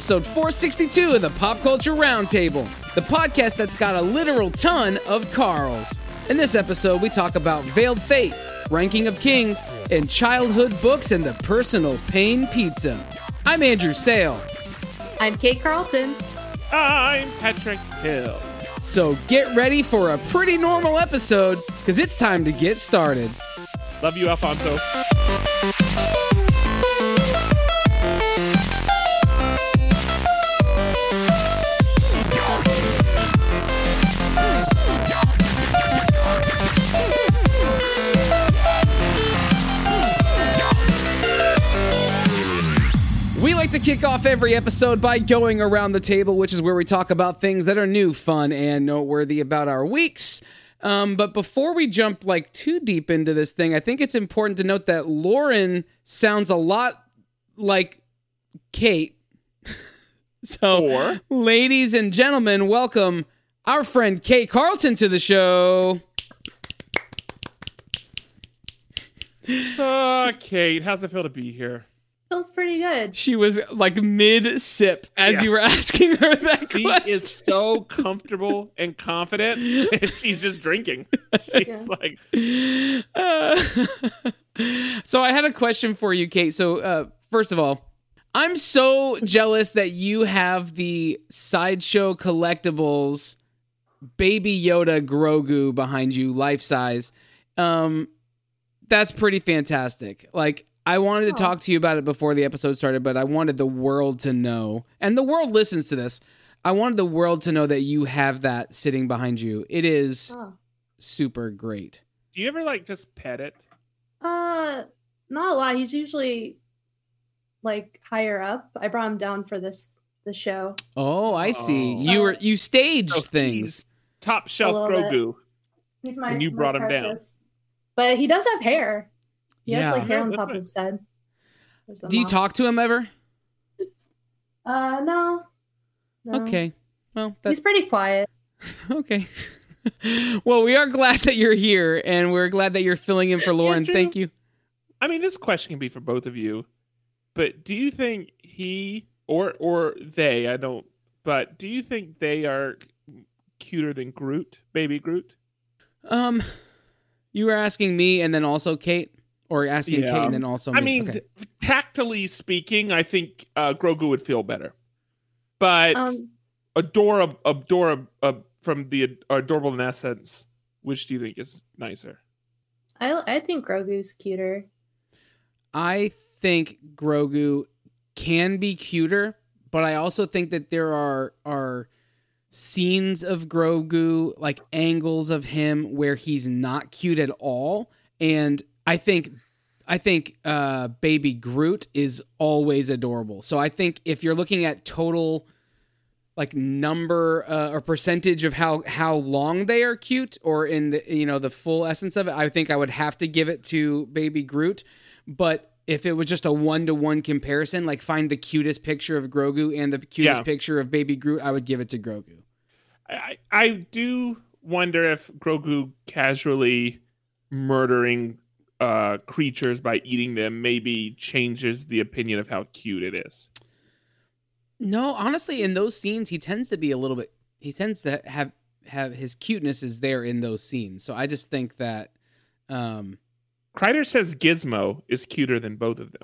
welcome to episode 462 of the Pop Culture Roundtable, the podcast that's got a literal ton of Carls. In this episode, we talk about Veiled Fate, Ranking of Kings, and childhood books and the personal pain pizza. I'm Andrew Sale. I'm Kate Carlton. I'm Patrick Hill. So get ready for a pretty normal episode, because it's time to get started. Love you, Alfonso. To kick off every episode by going around the table, which is where we talk about things that are new, fun, and noteworthy about our weeks. Um, but before we jump like too deep into this thing, I think it's important to note that Lauren sounds a lot like Kate. so, Or- ladies and gentlemen, welcome our friend Kate Carlton to the show. Ah, Kate, how's it feel to be here? Feels pretty good. She was like mid sip as Yeah. you were asking her that She question. is so comfortable and confident, and she's just drinking. She's Yeah. like, Uh, so I had a question for you, Kate. So uh, first of all, I'm so jealous that you have the sideshow collectibles baby Yoda Grogu behind you, life size. Um, that's pretty fantastic. Like I wanted to talk to you about it before the episode started, but I wanted the world to know, and the world listens to this. I wanted the world to know that you have that sitting behind you. It is Oh. super great. do you ever like just pet it? Uh, not a lot. He's usually like higher up. I brought him down for this the show. Oh, I see. Oh. You were you staged So things. top shelf little bit. Grogu. He's my. And you my brought him down. But he does have hair. He Yeah. has like hair Yeah, on top of his head. Do you talk to him ever? Uh, no. No. Okay. Well, that's He's pretty quiet. okay. well, we are glad that you're here, and we're glad that you're filling in for Lauren. Andrew? Thank you. I mean, this question can be for both of you, but do you think he or or they? I don't. But do you think they are cuter than Groot, baby Groot? Um, you were asking me, and then also Kate, or asking Yeah. Kate, and then also me. I mean, Okay. t- tactily speaking, I think uh, Grogu would feel better. But Um, Adora, Adora, uh, from the Adorable in Essence, which do you think is nicer? I I think Grogu's cuter. I think Grogu can be cuter, but I also think that there are are scenes of Grogu, like angles of him where he's not cute at all. And I think I think uh baby Groot is always adorable. So I think if you're looking at total like number uh, or percentage of how how long they are cute or in the you know the full essence of it i think i would have to give it to baby groot but if it was just a one-to-one comparison like find the cutest picture of grogu and the cutest Yeah. picture of baby groot i would give it to grogu I, I I do wonder if Grogu casually murdering uh, creatures by eating them maybe changes the opinion of how cute it is. no honestly in those scenes he tends to be a little bit he tends to have have his cuteness is there in those scenes so i just think that um Kreider says Gizmo is cuter than both of them.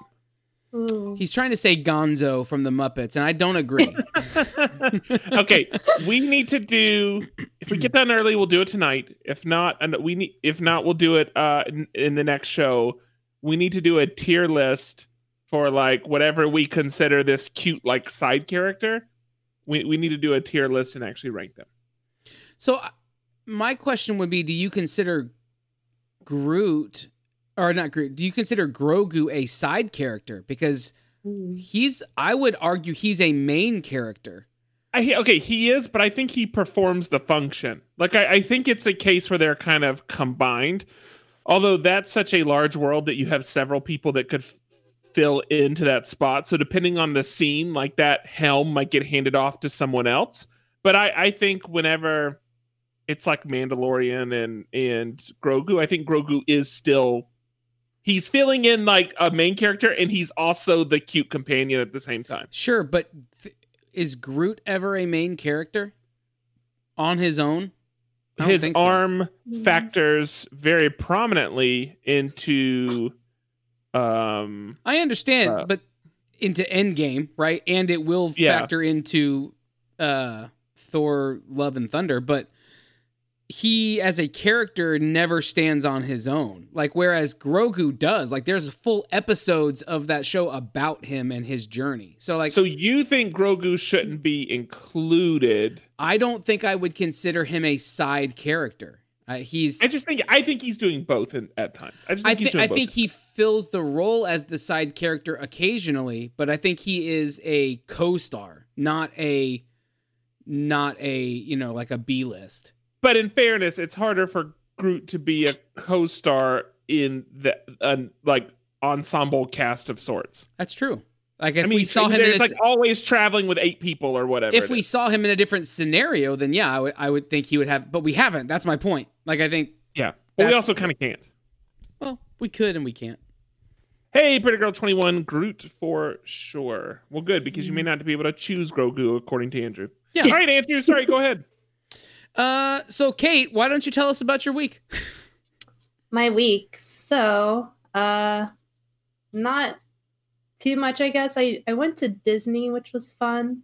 Ooh. he's trying to say gonzo from the muppets and i don't agree okay, we need to do. If we get done early, we'll do it tonight. If not, and we need. If not, we'll do it uh, in, in the next show. We need to do a tier list for like whatever we consider this cute like side character. We we need to do a tier list and actually rank them. So uh, my question would be: Do you consider Groot, or not Groot? Do you consider Grogu a side character? Because hmm. he's, I would argue, he's a main character. I, okay, he is, but I think he performs the function. Like I, I think it's a case where they're kind of combined. Although that's such a large world that you have several people that could f- fill into that spot. So depending on the scene, like that helm might get handed off to someone else. But I, I think whenever it's like Mandalorian and and Grogu, I think Grogu is still he's filling in like a main character and he's also the cute companion at the same time. Sure, but th- is Groot ever a main character on his own? His think so. arm Mm. factors very prominently into um I understand, Uh, but into Endgame, right? And it will Yeah. factor into uh Thor Love and Thunder, but he as a character never stands on his own. Like whereas Grogu does. Like there's full episodes of that show about him and his journey. So like so you think Grogu shouldn't be included? I don't think I would consider him a side character. Uh, he's I just think I think he's doing both in, at times. I just I, think he's thi- doing I think he fills the role as the side character occasionally, but I think he is a co-star, not a not a, you know, like a B-list. But in fairness, it's harder for Groot to be a co-star in the uh, like ensemble cast of sorts. That's true. Like if I mean, we saw him a, like always traveling with eight people or whatever. if we is. saw him in a different scenario, then yeah, I would think he would have but we haven't. That's my point. Like I think yeah, but we also kind of can't. well, we could and we can't. Hey, Pretty Girl 21, Groot for sure. Well, good, because you may not be able to choose Grogu, according to Andrew. Yeah. All right, Andrew, sorry, go ahead. Uh so Kate, why don't you tell us about your week? my week. So, uh, not too much, I guess. I, I went to Disney, which was fun.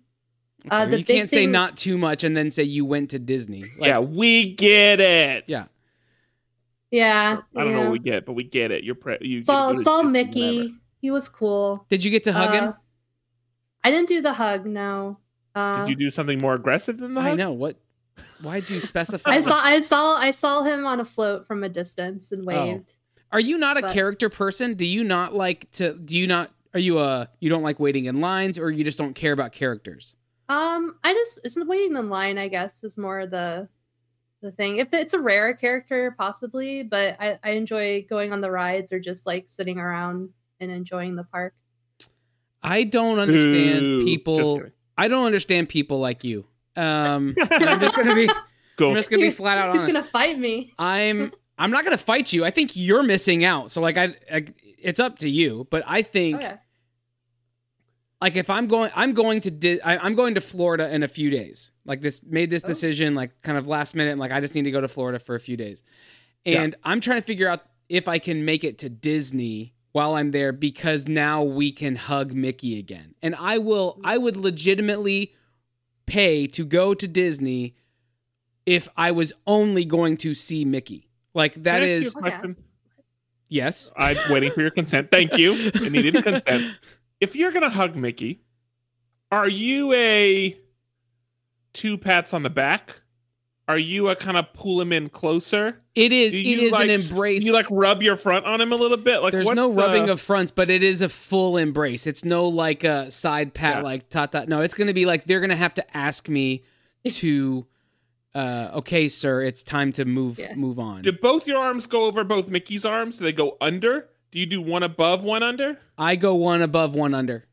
Uh, the you big can't say not too much and then say you went to Disney. Like, yeah, we get it. Yeah. Yeah. I don't know what we get, but we get it. You're pre- you saw saw Disney Mickey. whenever. He was cool. Did you get to hug Uh, him? I didn't do the hug. No. Uh, Did you do something more aggressive than that? I know. What why'd you specify? I saw I saw I saw him on a float from a distance and waved. Are you not a But- character person? Do you not like to? Do you not? Are you a? You don't like waiting in lines, or you just don't care about characters? Um, I just it's the waiting in line. I guess is more the the thing. If it's a rare character, possibly, but I I enjoy going on the rides or just like sitting around and enjoying the park. I don't understand Ooh, people. I don't understand people like you. Um, I'm just gonna be. Cool. I'm just gonna be flat out He's honest. gonna fight me. I'm. I'm not gonna fight you. I think you're missing out. So like I, I it's up to you. But I think Okay. like if I'm going, I'm going to Di- I, I'm going to Florida in a few days. Like this made this Oh. decision like kind of last minute. And like I just need to go to Florida for a few days, Yeah. and I'm trying to figure out if I can make it to Disney while I'm there because now we can hug Mickey again. And I will. I would legitimately pay to go to Disney if I was only going to see Mickey. Like that Can I ask you a question? yes. I'm waiting for your consent. Thank you. I needed consent. If you're gonna hug Mickey, are you a two pats on the back? Are you a kind of pull him in closer? It is. Do It you like, an embrace. You like rub your front on him a little bit. Like There's what's no the- rubbing of fronts, but it is a full embrace. It's no like a side pat, Yeah. like ta ta. No, it's going to be like they're going to have to ask me to. Uh, okay, sir, it's time to move Yeah. move on. Do both your arms go over both Mickey's arms? Do they go under? Do you do one above, one under? I go one above, one under.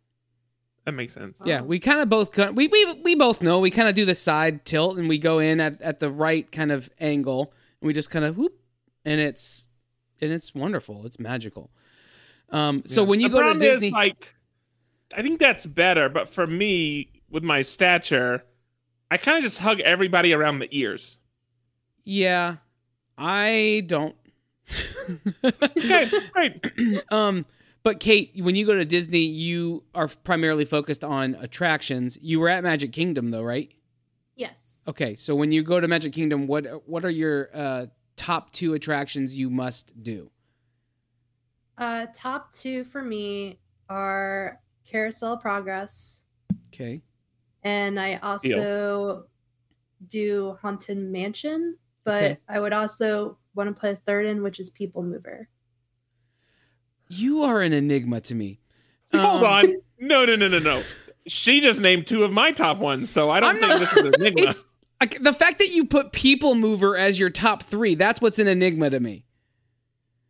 That makes sense. Yeah, we kind of both we we we both know we kind of do the side tilt and we go in at at the right kind of angle and we just kind of whoop and it's and it's wonderful. It's magical. Um, so Yeah. when you The go to problem is, Disney, like, I think that's better. But for me, with my stature, I kind of just hug everybody around the ears. yeah, I don't. Okay, great. um, but Kate, when you go to Disney, you are primarily focused on attractions. You were at Magic Kingdom, though, right? Yes. Okay, so when you go to Magic Kingdom, what what are your uh, top two attractions you must do? Uh, top two for me are Carousel Progress, Okay, and I also do Haunted Mansion, but Okay. I would also want to put a third in, which is People Mover. You are an enigma to me. Hold Um, on. No, no, no, no, no. She just named two of my top ones, so I don't I'm think not- this is an enigma. It's like, the fact that you put People Mover as your top three. That's what's an enigma to me.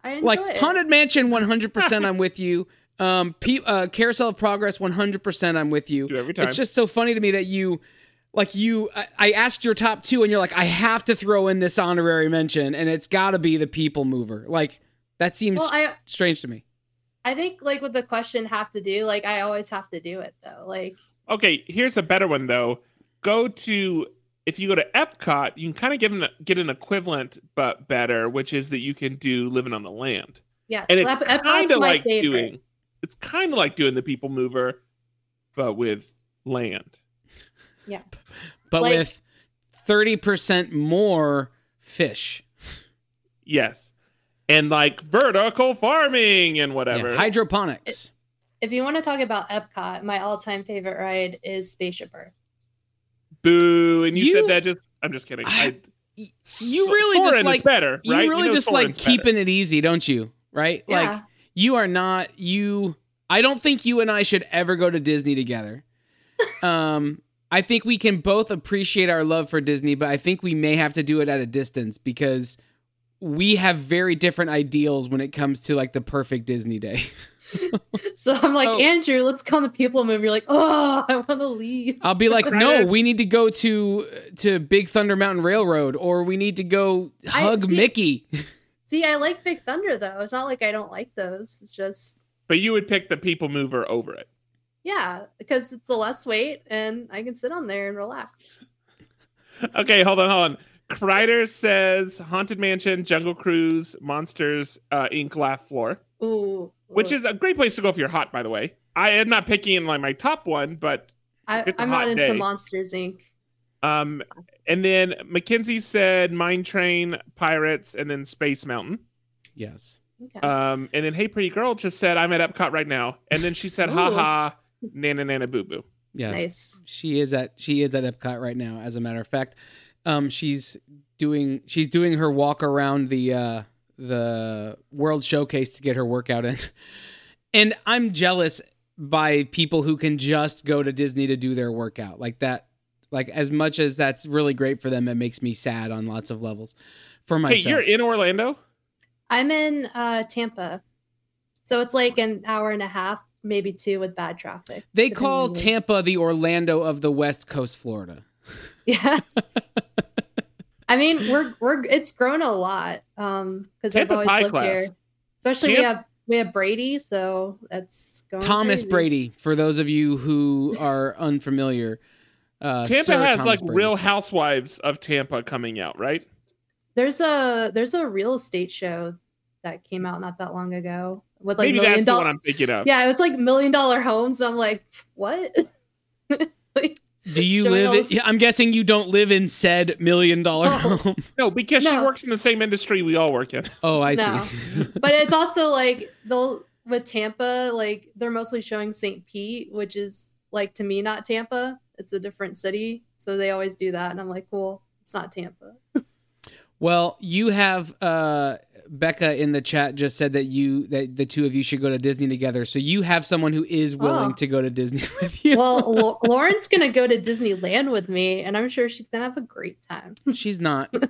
I enjoy like it. haunted mansion 100% i'm with you um Pe- uh, carousel of progress 100% i'm with you Do every time. it's just so funny to me that you like you I, I asked your top two and you're like i have to throw in this honorary mention and it's got to be the people mover like That seems Well, I strange to me. I think like with the question have to do, like I always have to do it though. Like Okay, here's a better one though. Go to if you go to Epcot, you can kind of get an get an equivalent but better, which is that you can do living on the land, yeah, and it's Ep- kind of like favorite. doing it's kind of like doing the People Mover, but with land. Yeah, but Like- with 30% more fish. Yes, and like vertical farming and Yeah, whatever. hydroponics. If you want to talk about Epcot, my all-time favorite ride is Spaceship Earth. Boo! And you, You- said that just I'm just kidding. I, you S- really just like better, you right? really know just like Soarin's better. keeping it easy, don't you? Right? Yeah. Like you are not you I don't think you and I should ever go to Disney together. um I think we can both appreciate our love for Disney, but I think we may have to do it at a distance because we have very different ideals when it comes to like the perfect Disney day. So I'm So- like, Andrew, let's go on the People Mover. You're like, oh, I want to leave. I'll be like, no, we need to go to to Big Thunder Mountain Railroad, or we need to go I- hug see- Mickey. See, I like Big Thunder though. It's not like I don't like those. It's just But you would pick the People Mover over it. yeah, because it's the less weight and I can sit on there and relax. Okay, hold on, hold on. Kreider says Haunted Mansion, Jungle Cruise, Monsters, uh, Inc. Laugh Floor, Ooh, which ooh. is a great place to go if you're hot, by the way. I am not picking in like my top one, but I, if it's a I'm not into day. Monsters Inc. um, and then Mackenzie said Mine Train, Pirates, and then Space Mountain. Yes. Okay. Um, and then Hey Pretty Girl just said I'm at Epcot right now, and then she said, "Ha ha, nana nana boo boo." Yeah. nice. She is at she is at Epcot right now. As a matter of fact, um, she's doing she's doing her walk around the uh, the World Showcase to get her workout in, and I'm jealous by people who can just go to Disney to do their workout like that. Like as much as that's really great for them, it makes me sad on lots of levels. For Hey, myself, you're in Orlando. I'm in uh, Tampa, so it's like an hour and a half, maybe two, with bad traffic. they call Tampa the Orlando of the West Coast, Florida. Yeah. I mean, we're we're it's grown a lot. Um, because I've always lived class. here. Especially we have we have Brady, so that's going Thomas crazy. Brady, for those of you who are unfamiliar. Uh, Tampa Sir has Thomas like Brady. Real Housewives of Tampa coming out, right? There's a there's a real estate show that came out not that long ago with like Maybe million that's the dollar. one I'm thinking of. Yeah, it's like million dollar homes. And I'm like, what? Like, Do you showing live? all- In, yeah, I'm guessing you don't live in said million dollar Oh. home. No, because she works in the same industry we all work in. Oh, I No. see. but it's also like they'll with Tampa, like they're mostly showing St. Pete, which is like to me not Tampa. It's a different city, so they always do that, and I'm like, cool, it's not Tampa. well, you have uh, Becca in the chat just said that you that the two of you should go to Disney together. So you have someone who is willing Oh. to go to Disney with you. Well, Lauren's gonna go to Disneyland with me, and I'm sure she's gonna have a great time. she's not.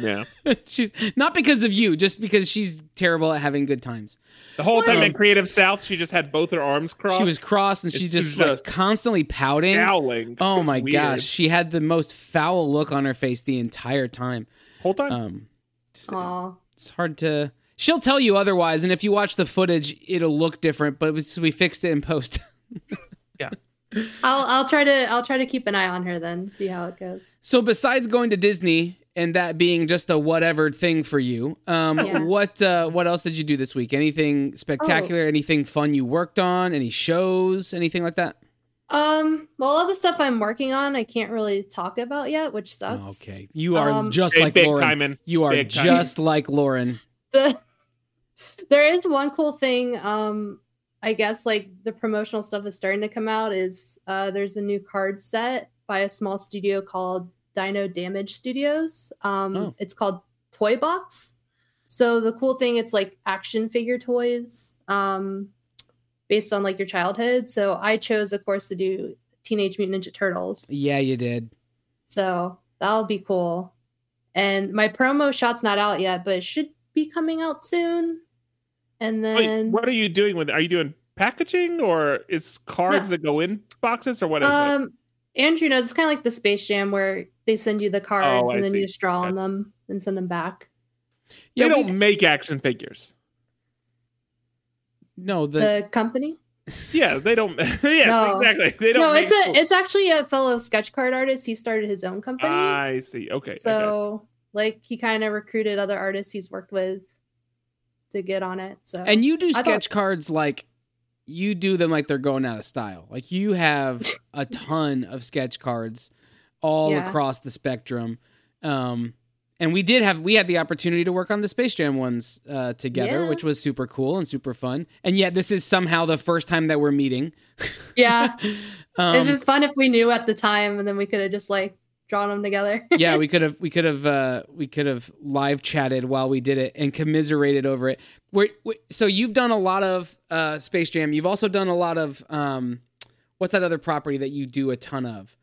Yeah. she's not because of you, just because she's terrible at having good times. The whole time in Creative South, she just had both her arms crossed. She was cross and she It's just like constantly pouting. Scowling. Oh It's my weird. gosh, she had the most foul look on her face the entire time. Whole time. Um, just- Aw. It's hard to. She'll tell you otherwise, and if you watch the footage, it'll look different. But we, we fixed it in post. Yeah. I'll I'll try to I'll try to keep an eye on her then, see how it goes. so besides going to Disney and that being just a whatever thing for you, um, Yeah. what uh, what else did you do this week? Anything spectacular? Anything fun you worked on? Any shows? Anything like that? Um, well, all the stuff I'm working on, I can't really talk about yet, which sucks. Okay, you are Um, just big, like big Lauren. timing. You are Big time. just like Lauren. The, there is one cool thing. Um, I guess like the promotional stuff is starting to come out. Is uh, there's a new card set by a small studio called Dino Damage Studios. Um, Oh. it's called Toy Box. So the cool thing, it's like action figure toys, um, based on like your childhood. So I chose, of course, to do Teenage Mutant Ninja Turtles. Yeah, you did. So that'll be cool. And my promo shot's not out yet, but it should be coming out soon. And Wait, then what are you doing with? Are you doing packaging or is cards Yeah. that go in boxes or what is it? um Andrew knows it's kind of like the Space Jam where they send you the cards Oh, I and then see. you just draw on Okay. them and send them back. Yeah, they we- don't make action figures. No, the, The company? Yeah, they don't. yes, No. exactly. They don't. No, make it's a cool- it's actually a fellow sketch card artist. He started his own company. I see. Okay. okay. so like he kind of recruited other artists he's worked with to get on it. So and you do thought- sketch cards like you do them like they're going out of style. Like you have a ton of sketch cards all Yeah. across the spectrum. Um, and we did have we had the opportunity to work on the Space Jam ones uh, together, Yeah. which was super cool and super fun. And yet, this is somehow the first time that we're meeting. yeah, it'd um, been fun if we knew at the time, and then we could have just like drawn them together. yeah, we could have we could have uh, we could have live chatted while we did it and commiserated over it. We're, we so you've done a lot of uh, Space Jam. You've also done a lot of um, what's that other property that you do a ton of?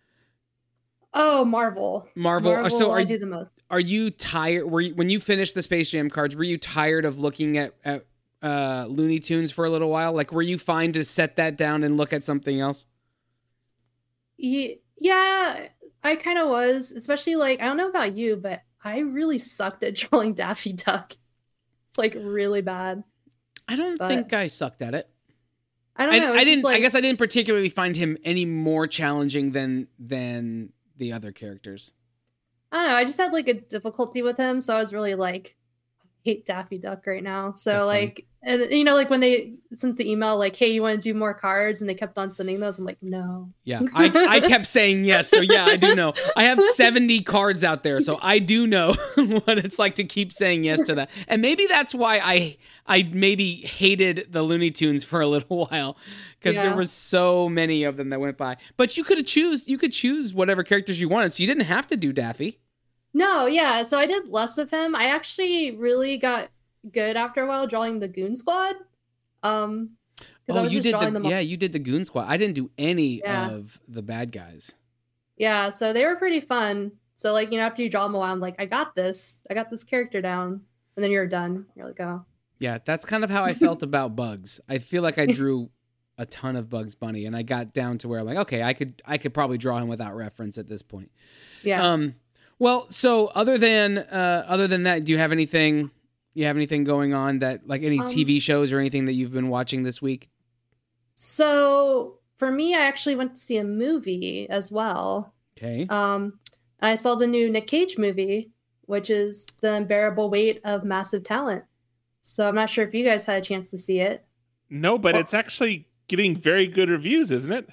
Oh, Marvel. Marvel. Uh, so I are do the most. are you tired? Were you, when you finished the Space Jam cards? Were you tired of looking at at uh, Looney Tunes for a little while? Like, were you fine to set that down and look at something else? Ye- Yeah, I kind of was, especially like I don't know about you, but I really sucked at drawing Daffy Duck. It's like really bad. I don't But- think I sucked at it. I don't I, know. I just, didn't. I guess I didn't particularly find him any more challenging than than the other characters. I don't know. I just had like a difficulty with him, so I was really like hate Daffy Duck right now. So That's funny. like, and you know, like when they sent the email, like, "Hey, you want to do more cards?" and they kept on sending those. I'm like, no. Yeah, I, I kept saying yes. So yeah, I do know. I have 70 cards out there, so I do know what it's like to keep saying yes to that. And maybe that's why I I maybe hated the Looney Tunes for a little while because there Yeah. was so many of them that went by. But you could have choose you could choose whatever characters you wanted, so you didn't have to do Daffy. No, yeah. So I did less of him. I actually really got good after a while drawing the Goon Squad. Um, Oh, was you just did drawing the them. yeah, you did the Goon Squad. I didn't do any Yeah. of the bad guys. Yeah, so they were pretty fun. So like you know, after you draw them a while, I'm like, I got this. I got this character down, and then you're done. You're like, oh, Yeah, that's kind of how I felt about Bugs. I feel like I drew a ton of Bugs Bunny, and I got down to where I'm like, okay, I could I could probably draw him without reference at this point. yeah. Um, well, so other than uh, other than that, do you have anything? You have anything going on that like any Um, TV shows or anything that you've been watching this week? So for me, I actually went to see a movie as well. Okay. Um, I saw the new Nick Cage movie, which is The Unbearable Weight of Massive Talent. So I'm not sure if you guys had a chance to see it. No, but Well- it's actually getting very good reviews, isn't it?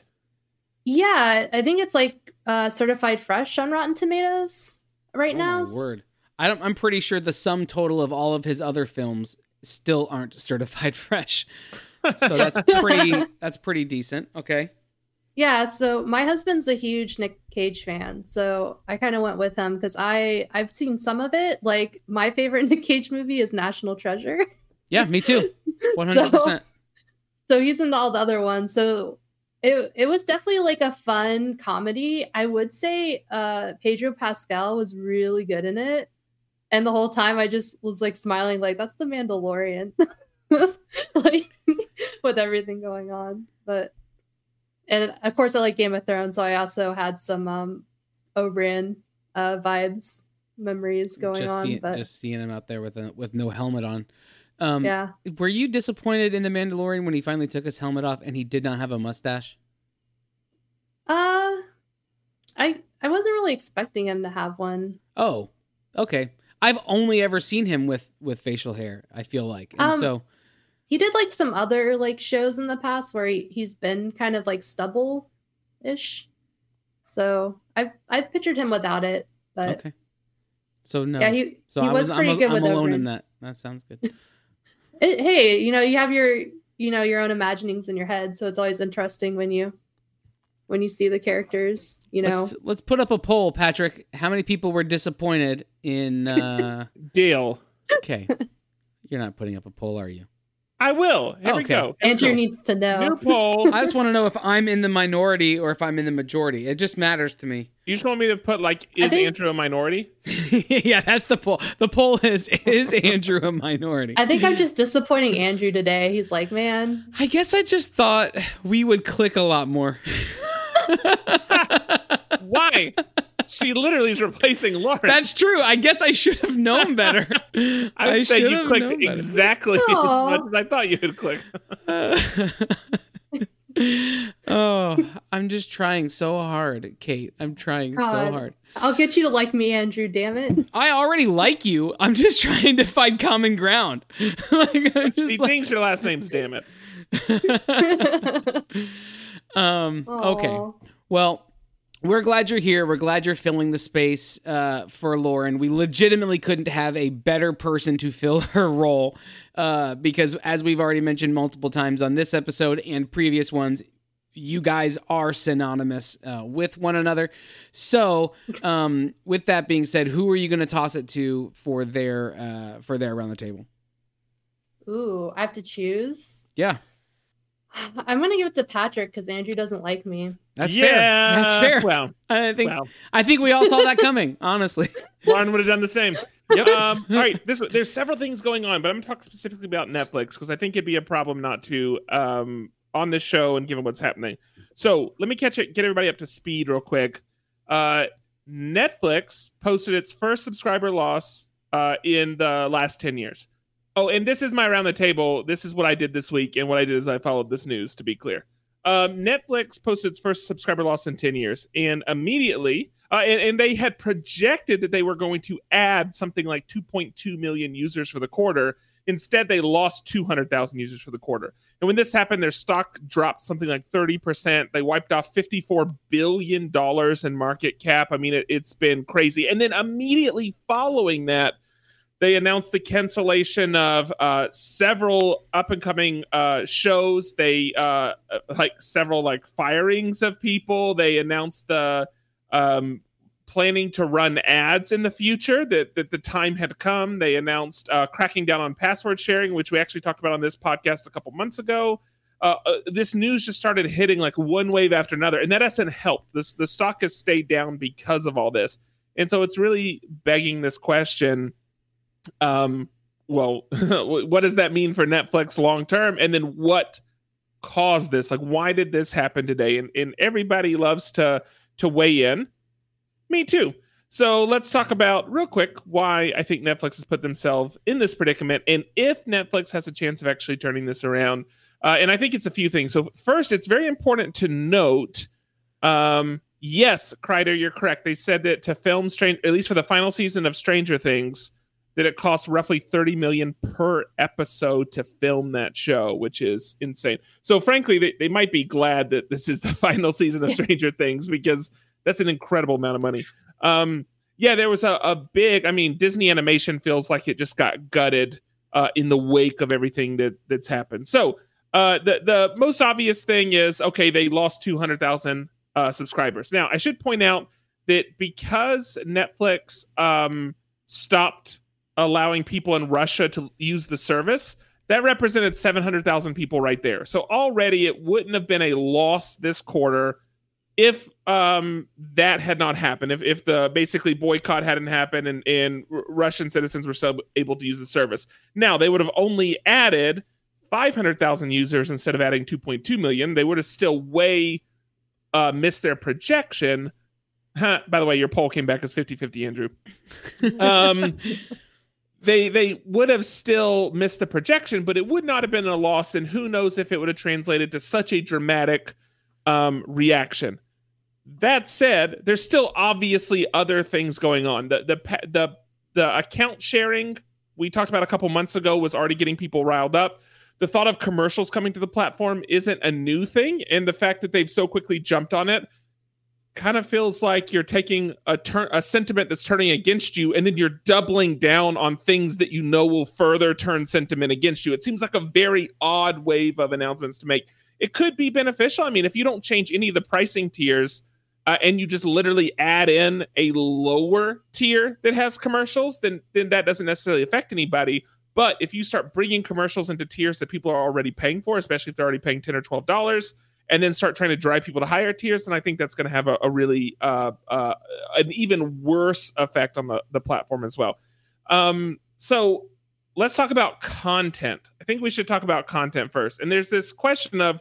Yeah, I think it's like uh, certified fresh on Rotten Tomatoes right oh now. my word! I don't, I'm pretty sure the sum total of all of his other films still aren't certified fresh. So that's pretty. that's pretty decent. Okay. Yeah, so my husband's a huge Nick Cage fan, so I kind of went with him because I I've seen some of it. Like my favorite Nick Cage movie is National Treasure. Yeah, me too. One hundred percent. so he's in all the other ones. So it it was definitely like a fun comedy. I would say uh Pedro Pascal was really good in it. And the whole time I just was like smiling like that's the Mandalorian. like with everything going on. But and of course I like Game of Thrones, so I also had some um Oberyn uh vibes memories going just on. seeing, but just seeing him out there with a, with no helmet on. Um, yeah. Were you disappointed in the Mandalorian when he finally took his helmet off and he did not have a mustache? Uh I I wasn't really expecting him to have one. Oh, okay. I've only ever seen him with with facial hair. I feel like, and Um, so He did like some other like shows in the past where he, he's been kind of like stubble ish. So I've I've pictured him without it, but okay. So no. yeah, he so he I was was pretty I'm, good I'm with alone in that. That sounds good. It- hey, you know, you have your you know your own imaginings in your head, so it's always interesting when you when you see the characters. You know, Let's let's put up a poll, Patrick. How many people were disappointed in? uh Deal. Okay, you're not putting up a poll, are you? I will. Here we go. Here we Andrew go. needs to know. New poll. I just want to know if I'm in the minority or if I'm in the majority. It just matters to me. You just want me to put like, is think- Andrew a minority? yeah, that's the poll. The poll is is Andrew a minority? I think I'm just disappointing Andrew today. He's like, man, I guess I just thought we would click a lot more. Why? She literally is replacing Lauren. That's true. I guess I should have known better. I would say should you clicked known better. exactly as much as I thought you would click. oh, I'm just trying so hard, Kate. I'm trying so hard. I'll get you to like me, Andrew. Damn it. I already like you. I'm just trying to find common ground. like, I'm like, thinks your last name's damn it. um, okay. Well, we're glad you're here. We're glad you're filling the space uh, for Lauren. We legitimately couldn't have a better person to fill her role uh, because, as we've already mentioned multiple times on this episode and previous ones, you guys are synonymous uh, with one another. So, um, with that being said, who are you going to toss it to for their uh, for their around the table? Ooh, I have to choose. Yeah, I'm gonna give it to Patrick because Andrew doesn't like me. that's yeah, fair. That's fair. Well, I think well, I think we all saw that coming. Honestly. Lauren would have done the same. Um, all right, this, there's several things going on, but I'm going to talk specifically about Netflix because I think it'd be a problem not to um, on this show and given what's happening. So let me catch it, get everybody up to speed real quick. Uh, Netflix posted its first subscriber loss uh, in the last 10 years. Oh, and this is my around the table. This is what I did this week, and what I did is I followed this news. To be clear, um, Netflix posted its first subscriber loss in 10 years, and immediately, uh, and, and they had projected that they were going to add something like 2.2 million users for the quarter. Instead, they lost 200,000 users for the quarter. And when this happened, their stock dropped something like 30%. They wiped off $54 billion in market cap. I mean, it, it's been crazy. And then immediately following that, they announced the cancellation of uh, several up and coming uh, shows. They uh, like several like firings of people. They announced the um, planning to run ads in the future. That that the time had come. They announced uh, cracking down on password sharing, which we actually talked about on this podcast a couple months ago. Uh, uh, this news just started hitting like one wave after another, and that hasn't helped. This the stock has stayed down because of all this, and so it's really begging this question um well what does that mean for netflix long term? And then what caused this? Like why did this happen today? And, and everybody loves to to weigh in. Me too. So let's talk about real quick why i think netflix has put themselves in this predicament and if netflix has a chance of actually turning this around. Uh, and i think it's a few things. So first it's very important to note um yes kreider you're correct. They said that to film strange at least for the final season of stranger things that it costs roughly 30 million per episode to film that show which is insane. So frankly they, they might be glad that this is the final season of stranger things because that's an incredible amount of money. Um yeah there was a, a big i mean disney animation feels like it just got gutted uh, in the wake of everything that that's happened. So uh, the the most obvious thing is okay they lost 200000 uh, subscribers. Now i should point out that because netflix um, stopped allowing people in Russia to use the service, that represented 700,000 people right there. So already it wouldn't have been a loss this quarter if um, that had not happened. If, if the basically boycott hadn't happened and, and Russian citizens were still able to use the service. Now they would have only added 500,000 users instead of adding 2.2 million. They would have still way uh, missed their projection. Huh, by the way, your poll came back as 50 50, Andrew. Um, they they would have still missed the projection, but it would not have been a loss, and who knows if it would have translated to such a dramatic um, reaction. That said, there's still obviously other things going on. The the the the account sharing we talked about a couple months ago was already getting people riled up. The thought of commercials coming to the platform isn't a new thing, and the fact that they've so quickly jumped on it kind of feels like you're taking a turn a sentiment that's turning against you and then you're doubling down on things that you know will further turn sentiment against you. It seems like a very odd wave of announcements to make. It could be beneficial. I mean, if you don't change any of the pricing tiers uh, and you just literally add in a lower tier that has commercials, then then that doesn't necessarily affect anybody. But if you start bringing commercials into tiers that people are already paying for, especially if they're already paying ten or twelve dollars, and then start trying to drive people to higher tiers, and I think that's going to have a, a really uh, uh, an even worse effect on the the platform as well. Um, so let's talk about content. I think we should talk about content first. And there's this question of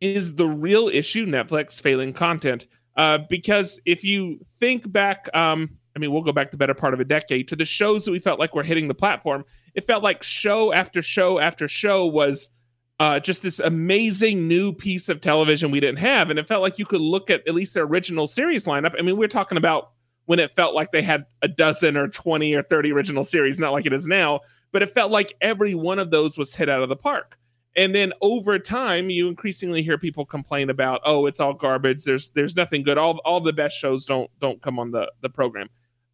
is the real issue Netflix failing content? Uh, because if you think back, um, I mean, we'll go back the better part of a decade to the shows that we felt like were hitting the platform. It felt like show after show after show was uh, just this amazing new piece of television we didn't have. And it felt like you could look at at least their original series lineup. I mean, we're talking about when it felt like they had a dozen or 20 or 30 original series, not like it is now, but it felt like every one of those was hit out of the park. And then over time, you increasingly hear people complain about, oh, it's all garbage. There's there's nothing good. All all the best shows don't don't come on the the program,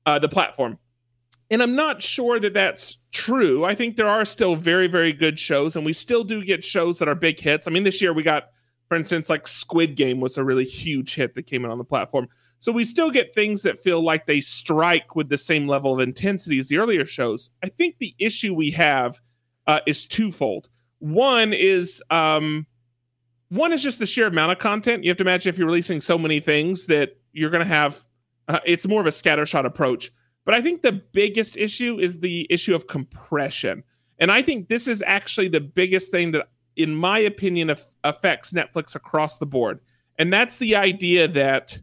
uh, the platform. And I'm not sure that that's true. I think there are still very very good shows, and we still do get shows that are big hits. I mean, this year we got, for instance, like Squid Game was a really huge hit that came in on the platform. So we still get things that feel like they strike with the same level of intensity as the earlier shows. I think the issue we have uh, is twofold one is um, one is just the sheer amount of content. You have to imagine if you're releasing so many things that you're going to have. Uh, it's more of a scattershot approach. But I think the biggest issue is the issue of compression, and I think this is actually the biggest thing that, in my opinion, af- affects Netflix across the board. And that's the idea that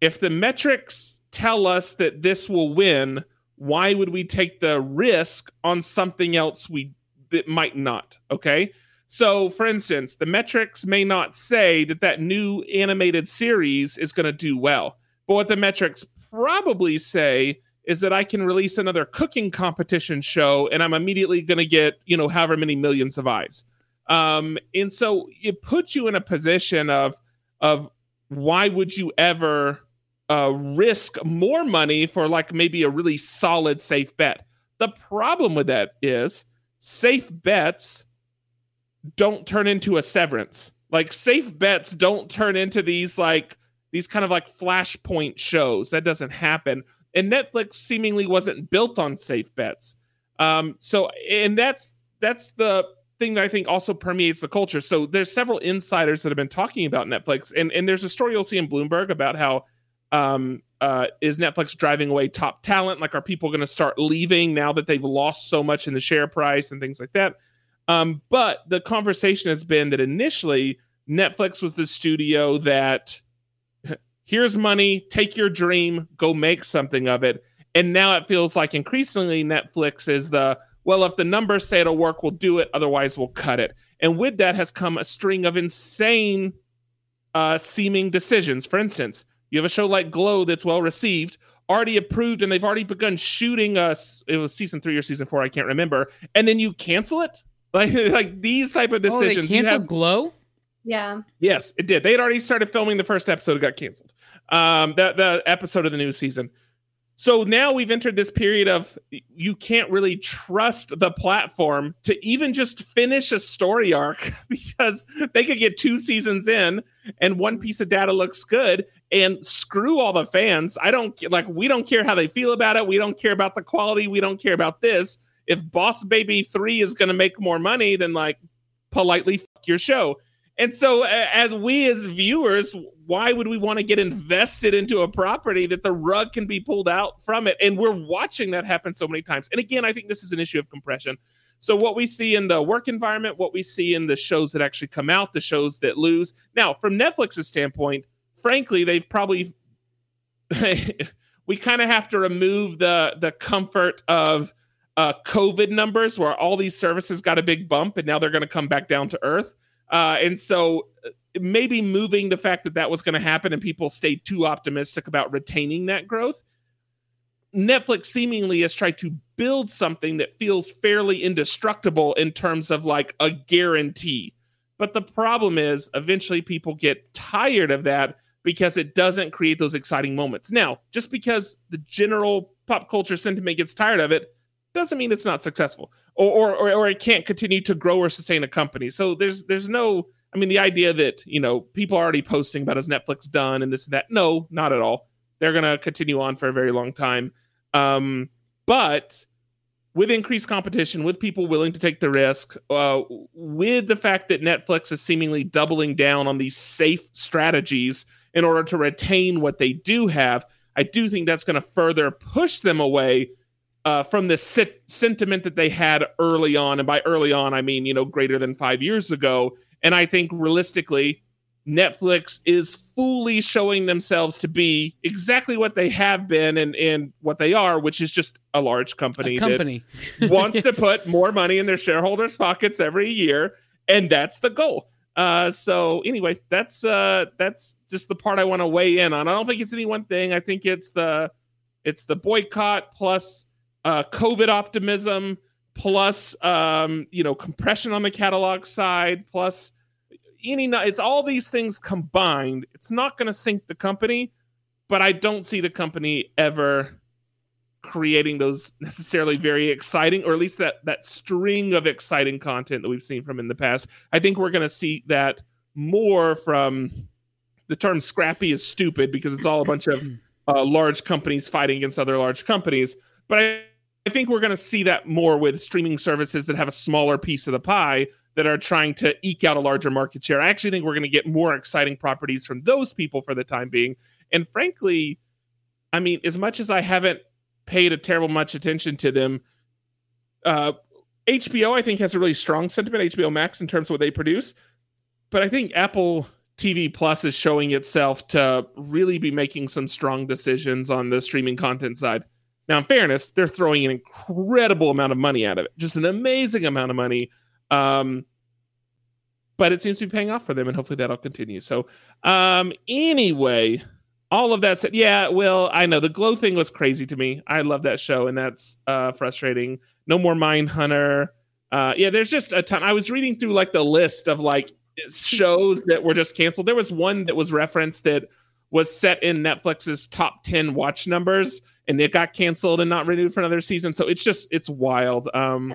if the metrics tell us that this will win, why would we take the risk on something else we that might not. Okay. So, for instance, the metrics may not say that that new animated series is going to do well. But what the metrics probably say is that I can release another cooking competition show and I'm immediately going to get, you know, however many millions of eyes. Um, and so it puts you in a position of, of why would you ever uh, risk more money for like maybe a really solid, safe bet? The problem with that is safe bets don't turn into a severance. Like safe bets don't turn into these like these kind of like flashpoint shows. That doesn't happen. And Netflix seemingly wasn't built on safe bets. Um, so and that's that's the thing that I think also permeates the culture. So there's several insiders that have been talking about Netflix, and and there's a story you'll see in Bloomberg about how um, uh, is Netflix driving away top talent? Like, are people going to start leaving now that they've lost so much in the share price and things like that? Um, but the conversation has been that initially Netflix was the studio that here's money, take your dream, go make something of it. And now it feels like increasingly Netflix is the well, if the numbers say it'll work, we'll do it. Otherwise, we'll cut it. And with that has come a string of insane uh, seeming decisions. For instance, you have a show like Glow that's well received, already approved, and they've already begun shooting us. It was season three or season four, I can't remember. And then you cancel it, like like these type of decisions. Oh, they canceled Glow. Yeah. Yes, it did. They had already started filming the first episode. It got canceled. Um, the the episode of the new season. So now we've entered this period of you can't really trust the platform to even just finish a story arc because they could get two seasons in and one piece of data looks good and screw all the fans. I don't like we don't care how they feel about it. We don't care about the quality. We don't care about this. If Boss Baby 3 is going to make more money then like politely fuck your show. And so, as we as viewers, why would we want to get invested into a property that the rug can be pulled out from it? And we're watching that happen so many times. And again, I think this is an issue of compression. So, what we see in the work environment, what we see in the shows that actually come out, the shows that lose. Now, from Netflix's standpoint, frankly, they've probably we kind of have to remove the the comfort of uh, COVID numbers, where all these services got a big bump, and now they're going to come back down to earth uh, and so uh, maybe moving the fact that that was going to happen and people stayed too optimistic about retaining that growth. Netflix seemingly has tried to build something that feels fairly indestructible in terms of like a guarantee. But the problem is eventually people get tired of that because it doesn't create those exciting moments. Now, just because the general pop culture sentiment gets tired of it doesn't mean it's not successful or, or or it can't continue to grow or sustain a company. So there's there's no I mean the idea that, you know, people are already posting about is Netflix done and this and that. No, not at all. They're going to continue on for a very long time. Um, but with increased competition, with people willing to take the risk, uh, with the fact that Netflix is seemingly doubling down on these safe strategies in order to retain what they do have, I do think that's going to further push them away uh, from the sit- sentiment that they had early on. And by early on, I mean, you know, greater than five years ago. And I think realistically, Netflix is fully showing themselves to be exactly what they have been and, and what they are, which is just a large company, A company. that wants to put more money in their shareholders' pockets every year, and that's the goal. Uh, so anyway, that's uh, that's just the part I want to weigh in on. I don't think it's any one thing. I think it's the it's the boycott plus uh, COVID optimism plus um, you know compression on the catalog side plus any it's all these things combined. It's not going to sink the company but i don't see the company ever creating those necessarily very exciting or at least that that string of exciting content that we've seen from in the past. I think we're going to see that more from the term scrappy is stupid because it's all a bunch of uh, large companies fighting against other large companies but I, I think we're going to see that more with streaming services that have a smaller piece of the pie that are trying to eke out a larger market share. I actually think we're going to get more exciting properties from those people for the time being. And frankly, I mean, as much as I haven't paid a terrible much attention to them, uh, HBO I think has a really strong sentiment. HBO Max in terms of what they produce, but I think Apple TV Plus is showing itself to really be making some strong decisions on the streaming content side. Now, in fairness, they're throwing an incredible amount of money out of it, just an amazing amount of money. Um, but it seems to be paying off for them, and hopefully that'll continue. So, um, anyway, all of that said, yeah, well, I know the glow thing was crazy to me. I love that show, and that's uh, frustrating. No more Mindhunter. Uh, yeah, there's just a ton. I was reading through like the list of like shows that were just canceled. There was one that was referenced that was set in Netflix's top 10 watch numbers and it got canceled and not renewed for another season. So it's just it's wild. Um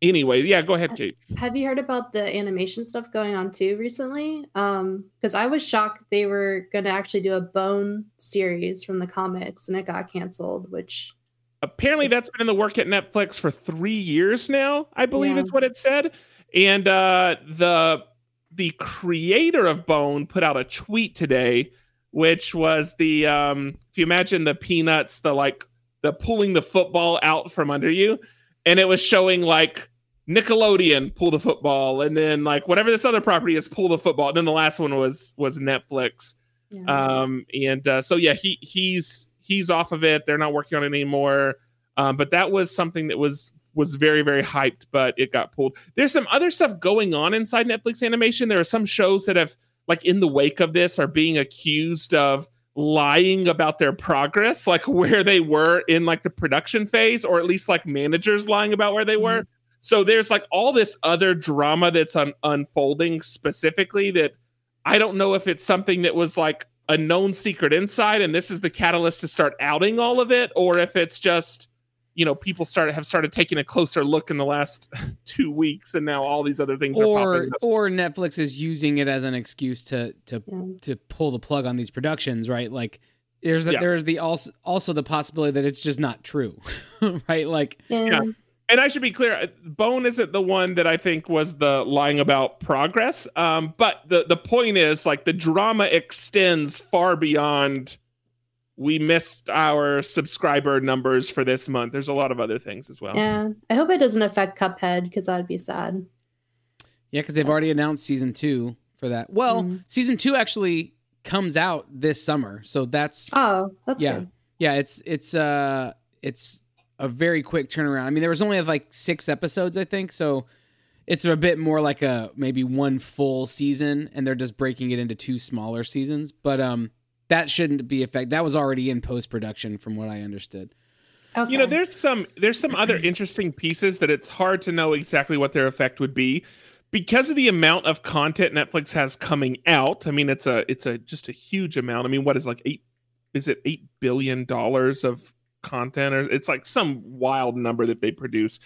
anyway, yeah, go ahead, Kate. Have you heard about the animation stuff going on too recently? Um, because I was shocked they were gonna actually do a Bone series from the comics and it got canceled, which apparently that's been in the work at Netflix for three years now, I believe Yeah. is what it said. And uh the the creator of Bone put out a tweet today, which was the um if you imagine the peanuts, the like the pulling the football out from under you, and it was showing like Nickelodeon pull the football, and then like whatever this other property is pull the football. And then the last one was was Netflix. yeah. Um, and uh, so yeah, he he's he's off of it. They're not working on it anymore. Um, but that was something that was was very very hyped, but it got pulled. There's some other stuff going on inside Netflix animation. There are some shows that have like in the wake of this are being accused of lying about their progress, like where they were in like the production phase, or at least like managers lying about where they mm-hmm. were. So there's like all this other drama that's un- unfolding specifically that I don't know if it's something that was like a known secret inside and this is the catalyst to start outing all of it or if it's just you know people started have started taking a closer look in the last 2 weeks and now all these other things are or popping up. or Netflix is using it as an excuse to to to pull the plug on these productions, right? Like there's a, Yeah. there's the also also the possibility that it's just not true, right? Like yeah. And I should be clear, uh, Bone isn't the one that I think was the lying about progress. Um, but the the point is, like, the drama extends far beyond. We missed our subscriber numbers for this month. There's a lot of other things as well. Yeah. I hope it doesn't affect Cuphead because that'd be sad. yeah, because they've already announced season two for that. Well, Mhm. season two actually comes out this summer, so that's Oh, that's Yeah. good. yeah, it's it's uh it's a very quick turnaround. I mean, there was only like six episodes, I think, so it's a bit more like a maybe one full season, and they're just breaking it into two smaller seasons. But um, that shouldn't be effect. That was already in post production, from what I understood. Okay. You know, there's some there's some other interesting pieces that it's hard to know exactly what their effect would be because of the amount of content Netflix has coming out. I mean, it's a it's a just a huge amount. I mean, what is like eight? Is it eight billion dollars of content, or it's like some wild number that they produce?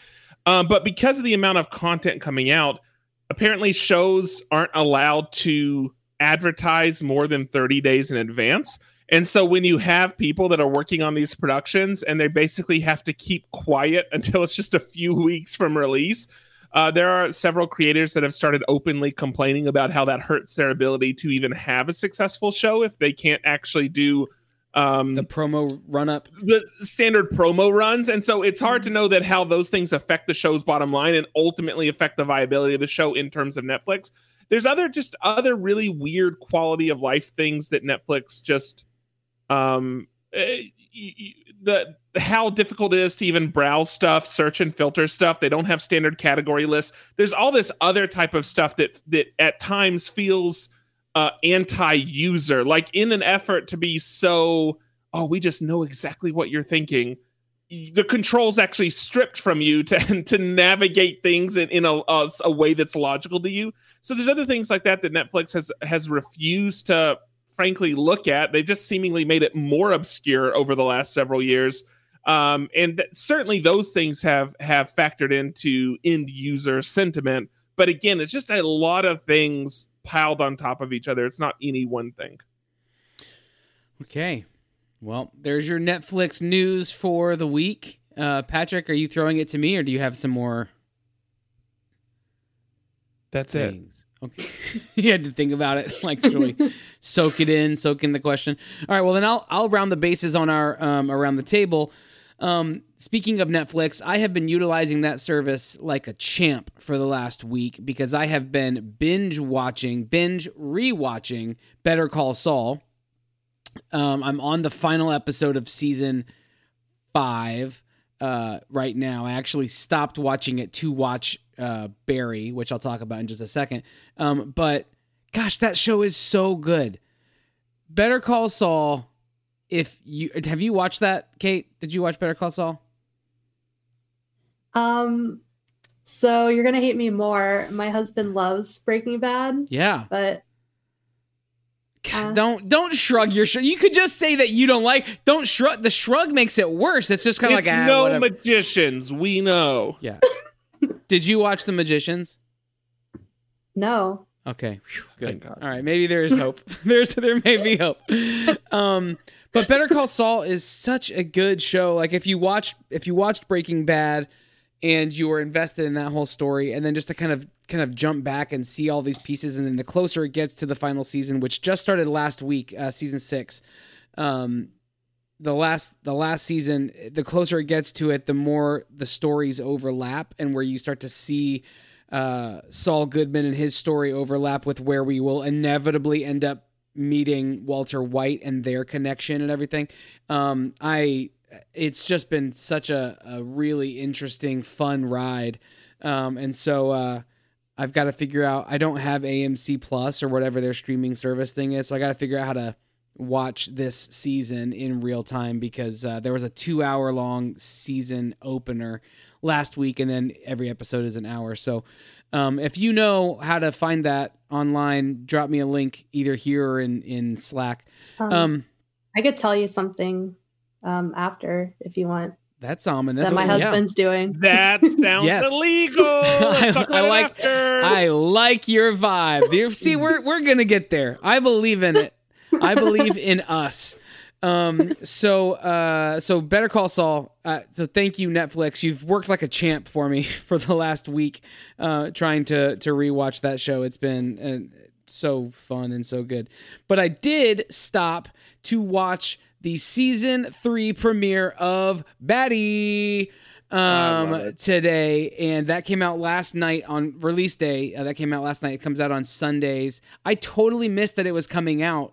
Um, but because of the amount of content coming out, apparently shows aren't allowed to advertise more than 30 days in advance. And so when you have people that are working on these productions and they basically have to keep quiet until it's just a few weeks from release, uh, there are several creators that have started openly complaining about how that hurts their ability to even have a successful show if they can't actually do um, The promo run up. the standard promo runs and so it's hard to know that how those things affect the show's bottom line and ultimately affect the viability of the show in terms of netflix there's other just other really weird quality of life things that Netflix just um eh, the how difficult it is to even browse stuff, search and filter stuff. They don't have standard category lists. There's all this other type of stuff that that at times feels uh, anti-user, like in an effort to be so. Oh, we just know exactly what you're thinking. The controls actually stripped from you to to navigate things in, in a, a, a way that's logical to you. So there's other things like that that Netflix has has refused to frankly look at. They've just seemingly made it more obscure over the last several years. Um, and th- certainly those things have have factored into end user sentiment. But again, it's just a lot of things piled on top of each other. It's not any one thing. Okay. Well, there's your Netflix news for the week. Uh, Patrick, are you throwing it to me or do you have some more? That's things? it. Okay. you had to think about it, like really soak it in, soak in the question. All right. Well, then I'll I'll round the bases on our um, around the table. Um, speaking of Netflix, I have been utilizing that service like a champ for the last week because I have been binge watching, binge rewatching Better Call Saul. Um, I'm on the final episode of season five uh, right now. I actually stopped watching it to watch uh, Barry, which I'll talk about in just a second. Um, but gosh, that show is so good. Better Call Saul if you have you watched that, Kate? Did you watch Better Call Saul? Um, so you're gonna hate me more. My husband loves Breaking Bad. Yeah, but uh, don't don't shrug your. Sh- you could just say that you don't like. Don't shrug. The shrug makes it worse. It's just kind of like ah, no whatever. magicians. We know. Yeah. Did you watch the magicians? No. Okay. Good. All right. Maybe there is hope. There's there may be hope. Um, but Better Call Saul is such a good show. Like if you watch if you watched Breaking Bad and you were invested in that whole story, and then just to kind of kind of jump back and see all these pieces, and then the closer it gets to the final season, which just started last week, uh, season six. Um, the last the last season, the closer it gets to it, the more the stories overlap, and where you start to see uh, Saul Goodman and his story overlap with where we will inevitably end up meeting Walter White and their connection and everything. Um, I it's just been such a, a really interesting, fun ride. Um, and so uh, I've got to figure out. I don't have AMC Plus or whatever their streaming service thing is, so I got to figure out how to watch this season in real time because uh, there was a two hour long season opener last week, and then every episode is an hour. So um, if you know how to find that online, drop me a link either here or in in Slack. Um, um I could tell you something um, after if you want. That's ominous. That my husband's yeah. doing. That sounds yes. illegal. I, I like. After. I like your vibe. See, we're we're gonna get there. I believe in it. I believe in us. Um, so, uh, so Better Call Saul. Uh, so thank you, Netflix. You've worked like a champ for me for the last week, uh, trying to to rewatch that show. It's been uh, so fun and so good. But I did stop to watch the season three premiere of Barry um today and that came out last night on release day uh, that came out last night it comes out on sundays i totally missed that it was coming out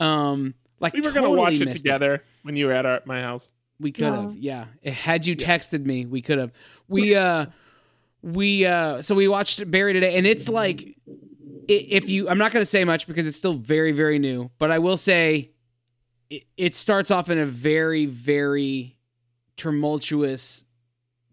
um like we were totally gonna watch it together it. when you were at our, my house. We could have, yeah. yeah. Had you texted me, we could have. We uh, we uh, so we watched Barry today, and it's like, if you, I'm not gonna say much because it's still very very new, but I will say, it, it starts off in a very very tumultuous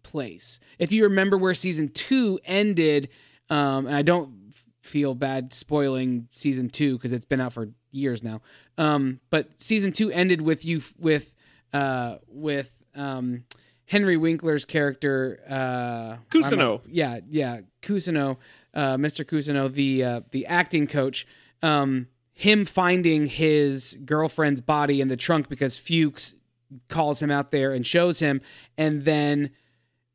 place. If you remember where season two ended, um, and I don't feel bad spoiling season two because it's been out for years now. Um, but season two ended with you with uh, with um, Henry Winkler's character uh, Cousineau. Yeah, yeah, Cousineau, uh, Mr. Cousineau, the uh, the acting coach. Um, him finding his girlfriend's body in the trunk because Fuches calls him out there and shows him, and then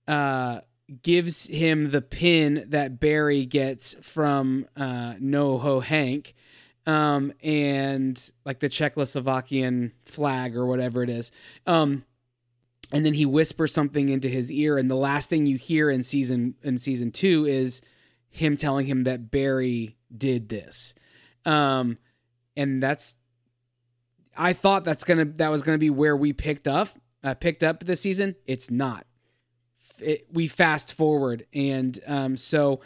uh, gives him the pin that Barry gets from uh, NoHo Hank, um, and like the Czechoslovakian flag or whatever it is. Um, and then he whispers something into his ear, and the last thing you hear in season in season two is him telling him that Barry did this. Um, and that's I thought that's gonna that was gonna be where we picked up uh, picked up this season. It's not. It, we fast forward, and um, so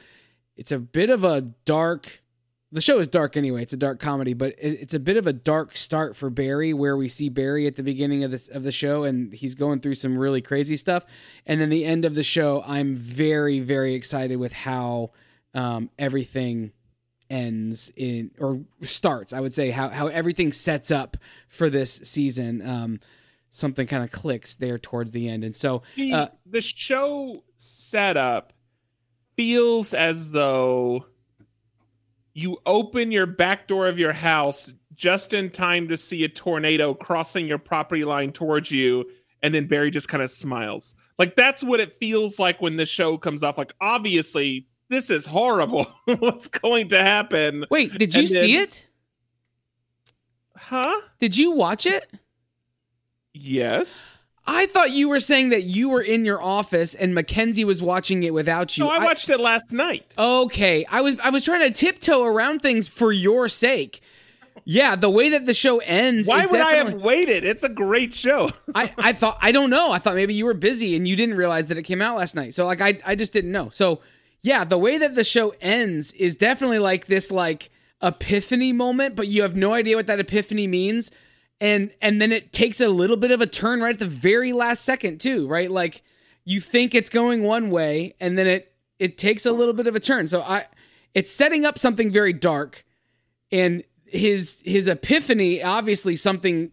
it's a bit of a dark. The show is dark anyway. It's a dark comedy, but it, it's a bit of a dark start for Barry, where we see Barry at the beginning of this of the show, and he's going through some really crazy stuff. And then the end of the show, I'm very very excited with how um, everything ends in or starts. I would say how how everything sets up for this season. Um, something kind of clicks there towards the end, and so The, uh, the show setup feels as though you open your back door of your house just in time to see a tornado crossing your property line towards you, and then Barry just kind of smiles. Like that's what it feels like when the show comes off. Like obviously this is horrible. What's going to happen? wait, did you and see then- it? Huh? Did you watch it? Yes. I thought you were saying that you were in your office and Mackenzie was watching it without you. No, I watched it last night. Okay, I was I was trying to tiptoe around things for your sake. Yeah, the way that the show ends. Why would I have waited? It's a great show. I, I thought I don't know. I thought maybe you were busy and you didn't realize that it came out last night. So like I I just didn't know. So yeah, the way that the show ends is definitely like this like epiphany moment, but you have no idea what that epiphany means. And and then it takes a little bit of a turn right at the very last second too, right? Like you think it's going one way and then it it takes a little bit of a turn. So I it's setting up something very dark and his his epiphany obviously something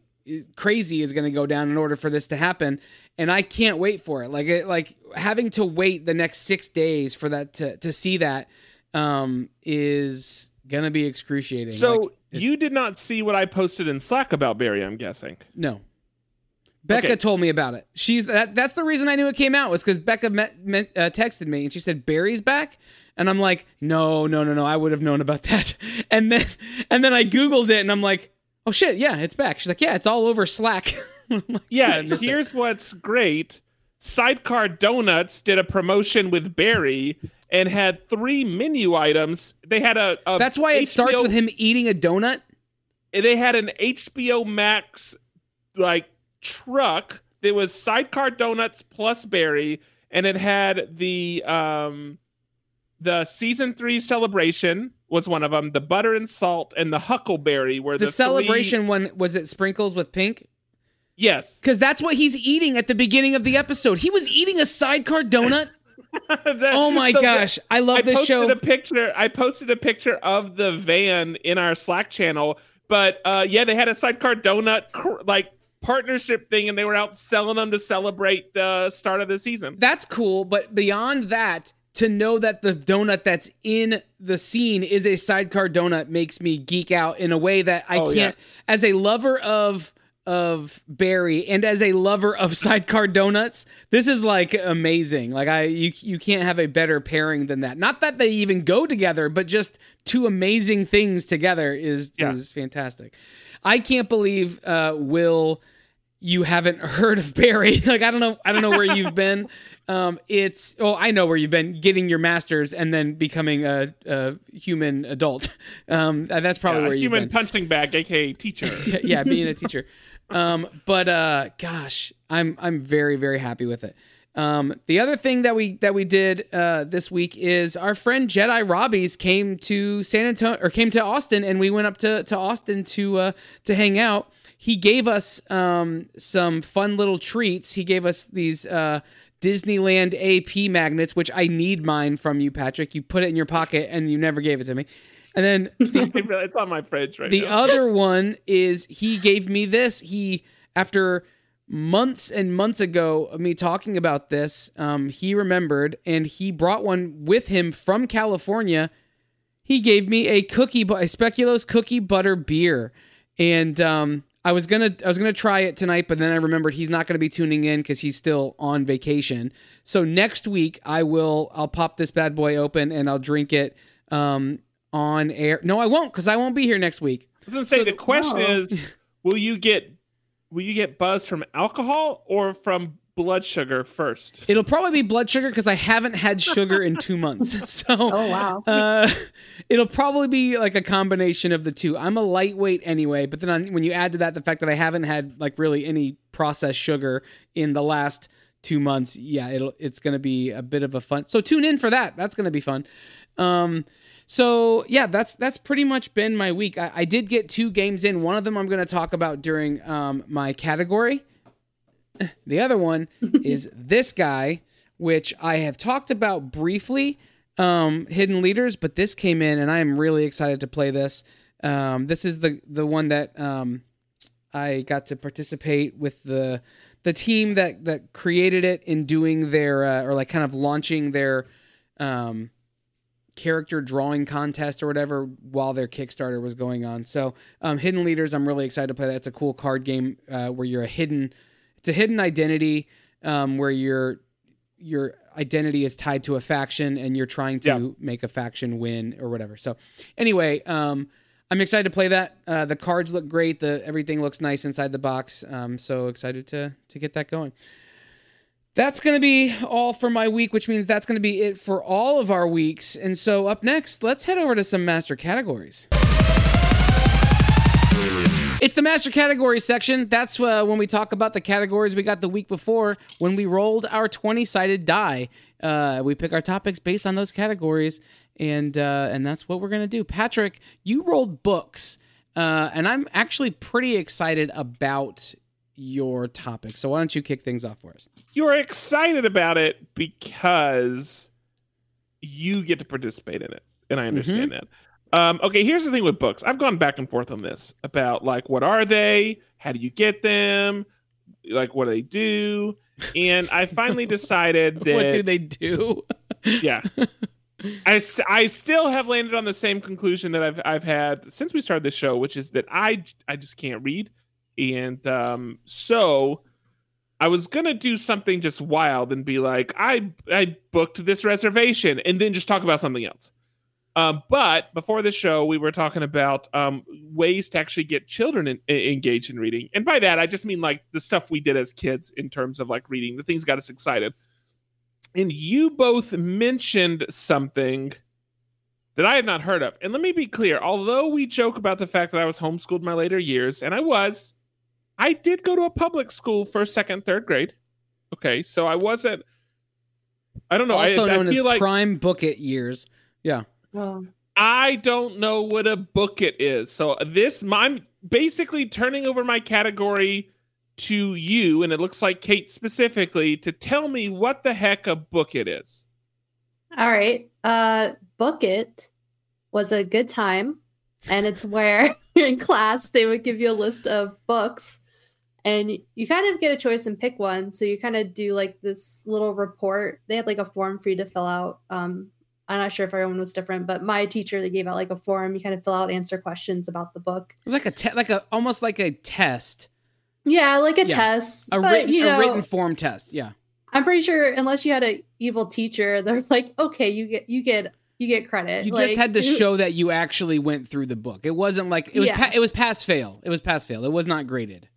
crazy is going to go down in order for this to happen and I can't wait for it like it, like having to wait the next 6 days for that to to see that um is going to be excruciating So Like, you did not see what I posted in Slack about Barry, I'm guessing. no Becca Okay. told me about it. She's that. That's the reason I knew it came out was because Becca met, met, uh, texted me and she said Barry's back, and I'm like, no, no, no, no. I would have known about that. And then and then I googled it and I'm like, oh shit, yeah, it's back. She's like, yeah, it's all over Slack. Like, Yeah, it. here's what's great. Sidecar Donuts did a promotion with Barry and had three menu items. They had a, a That's why it starts with him eating a donut. they had an HBO Max like truck. There was sidecar donuts plus Barry, and it had the um the season three celebration was one of them. The butter and salt and the huckleberry were The, the, three- celebration one was it sprinkles with pink? Yes, Because that's what he's eating at the beginning of the episode. He was eating a sidecar donut. That- Oh my so the- gosh, I love I this show. a picture. I posted a picture of the van in our Slack channel. But uh, yeah, they had a sidecar donut cr- like partnership thing, and they were out selling them to celebrate the start of the season. that's cool, but beyond that, to know that the donut that's in the scene is a sidecar donut makes me geek out in a way that I Oh, can't. As a lover of of Barry and as a lover of sidecar donuts, this is like amazing. Like I, you you can't have a better pairing than that. Not that they even go together, but just two amazing things together is Yeah. is fantastic. I can't believe uh, Will you haven't heard of Barry. like I don't know I don't know where you've been. Um, it's oh I know where you've been getting your masters and then becoming a, a human adult. Um, that's probably Yeah, where you've been. human punching bag, aka teacher. yeah, yeah, being a teacher. Um, but uh, gosh, I'm I'm very very happy with it. Um, the other thing that we that we did uh, this week is our friend Jedi Robbies came to San Antonio or came to Austin, and we went up to to Austin to uh, to hang out. He gave us um, some fun little treats. He gave us these uh, Disneyland AP magnets, which I need mine from you, Patrick. You put it in your pocket and you never gave it to me. And then the it's on my fridge right the now. other one is he gave me this. He after months and months ago of me talking about this, um, he remembered and he brought one with him from California. He gave me a cookie, a Speculoos cookie butter beer, and um, I was gonna I was gonna try it tonight, but then I remembered he's not gonna be tuning in because he's still on vacation. So next week I will I'll pop this bad boy open and I'll drink it um, on air. No, I won't because I won't be here next week. I was gonna say so the question wow. is, will you get will you get buzz from alcohol or from blood sugar first? It'll probably be blood sugar because I haven't had sugar in two months. So, Oh wow. uh, it'll probably be like a combination of the two. I'm a lightweight anyway, but then on, when you add to that the fact that I haven't had like really any processed sugar in the last two months, yeah, it'll it's gonna be a bit of a fun. So tune in for that. That's gonna be fun. Um, so yeah, that's that's pretty much been my week. I, I did get two games in. One of them I'm gonna talk about during um, my category. The other one is this guy, which I have talked about briefly, um, Hidden Leaders, but this came in and I am really excited to play this. Um, this is the the one that um, I got to participate with the the team that that created it in doing their uh, or like kind of launching their um, character drawing contest or whatever while their Kickstarter was going on. So, um, Hidden Leaders, I'm really excited to play that. It's a cool card game uh, where you're a hidden, it's a hidden identity um, where your your identity is tied to a faction and you're trying to Yeah. make a faction win or whatever. So, anyway, um, I'm excited to play that. Uh, the cards look great. The everything looks nice inside the box. Um, so excited to to get that going. That's going to be all for my week, which means that's going to be it for all of our weeks. And so, up next, let's head over to some master categories. It's the master category section. That's uh, when we talk about the categories we got the week before when we rolled our 20 sided die. Uh, we pick our topics based on those categories, and uh, and that's what we're gonna do. Patrick, you rolled books, uh, and I'm actually pretty excited about your topic. So why don't you kick things off for us? You're excited about it because you get to participate in it, and I understand that. Um, okay, here's the thing with books. I've gone back and forth on this about like what are they? How do you get them? Like what do they do? And I finally decided that what do they do? yeah. I, I still have landed on the same conclusion that I've I've had since we started the show, which is that I I just can't read, and um, so I was gonna do something just wild and be like I I booked this reservation and then just talk about something else. Um, but before the show, we were talking about um, ways to actually get children in, e- engaged in reading, and by that I just mean like the stuff we did as kids in terms of like reading, the things got us excited and you both mentioned something that I had not heard of. And let me be clear, although we joke about the fact that I was homeschooled in my later years, and I was, I did go to a public school for second, third grade. Okay, so I wasn't. I don't know. also I, I known as feel like prime book it years. Yeah. Well, I don't know what a book it is. So this, I'm basically turning over my category to you, and it looks like Kate specifically to tell me what the heck a book it is. all right. Uh, book it was a good time, and it's where in class they would give you a list of books, and you kind of get a choice and pick one. So you kind of do like this little report. They had like a form for you to fill out. Um, I'm not sure if everyone was different, but my teacher they gave out like a form. You kind of fill out, answer questions about the book. It was like a te- like a almost like a test. Yeah, like a Yeah. test. A, but, written, you know, a written form test. Yeah. I'm pretty sure unless you had an evil teacher, they're like, okay, you get you get you get credit. You Like, just had to show that you actually went through the book. It wasn't like it was. Yeah. Pa- it was pass fail. It was pass fail. It was not graded.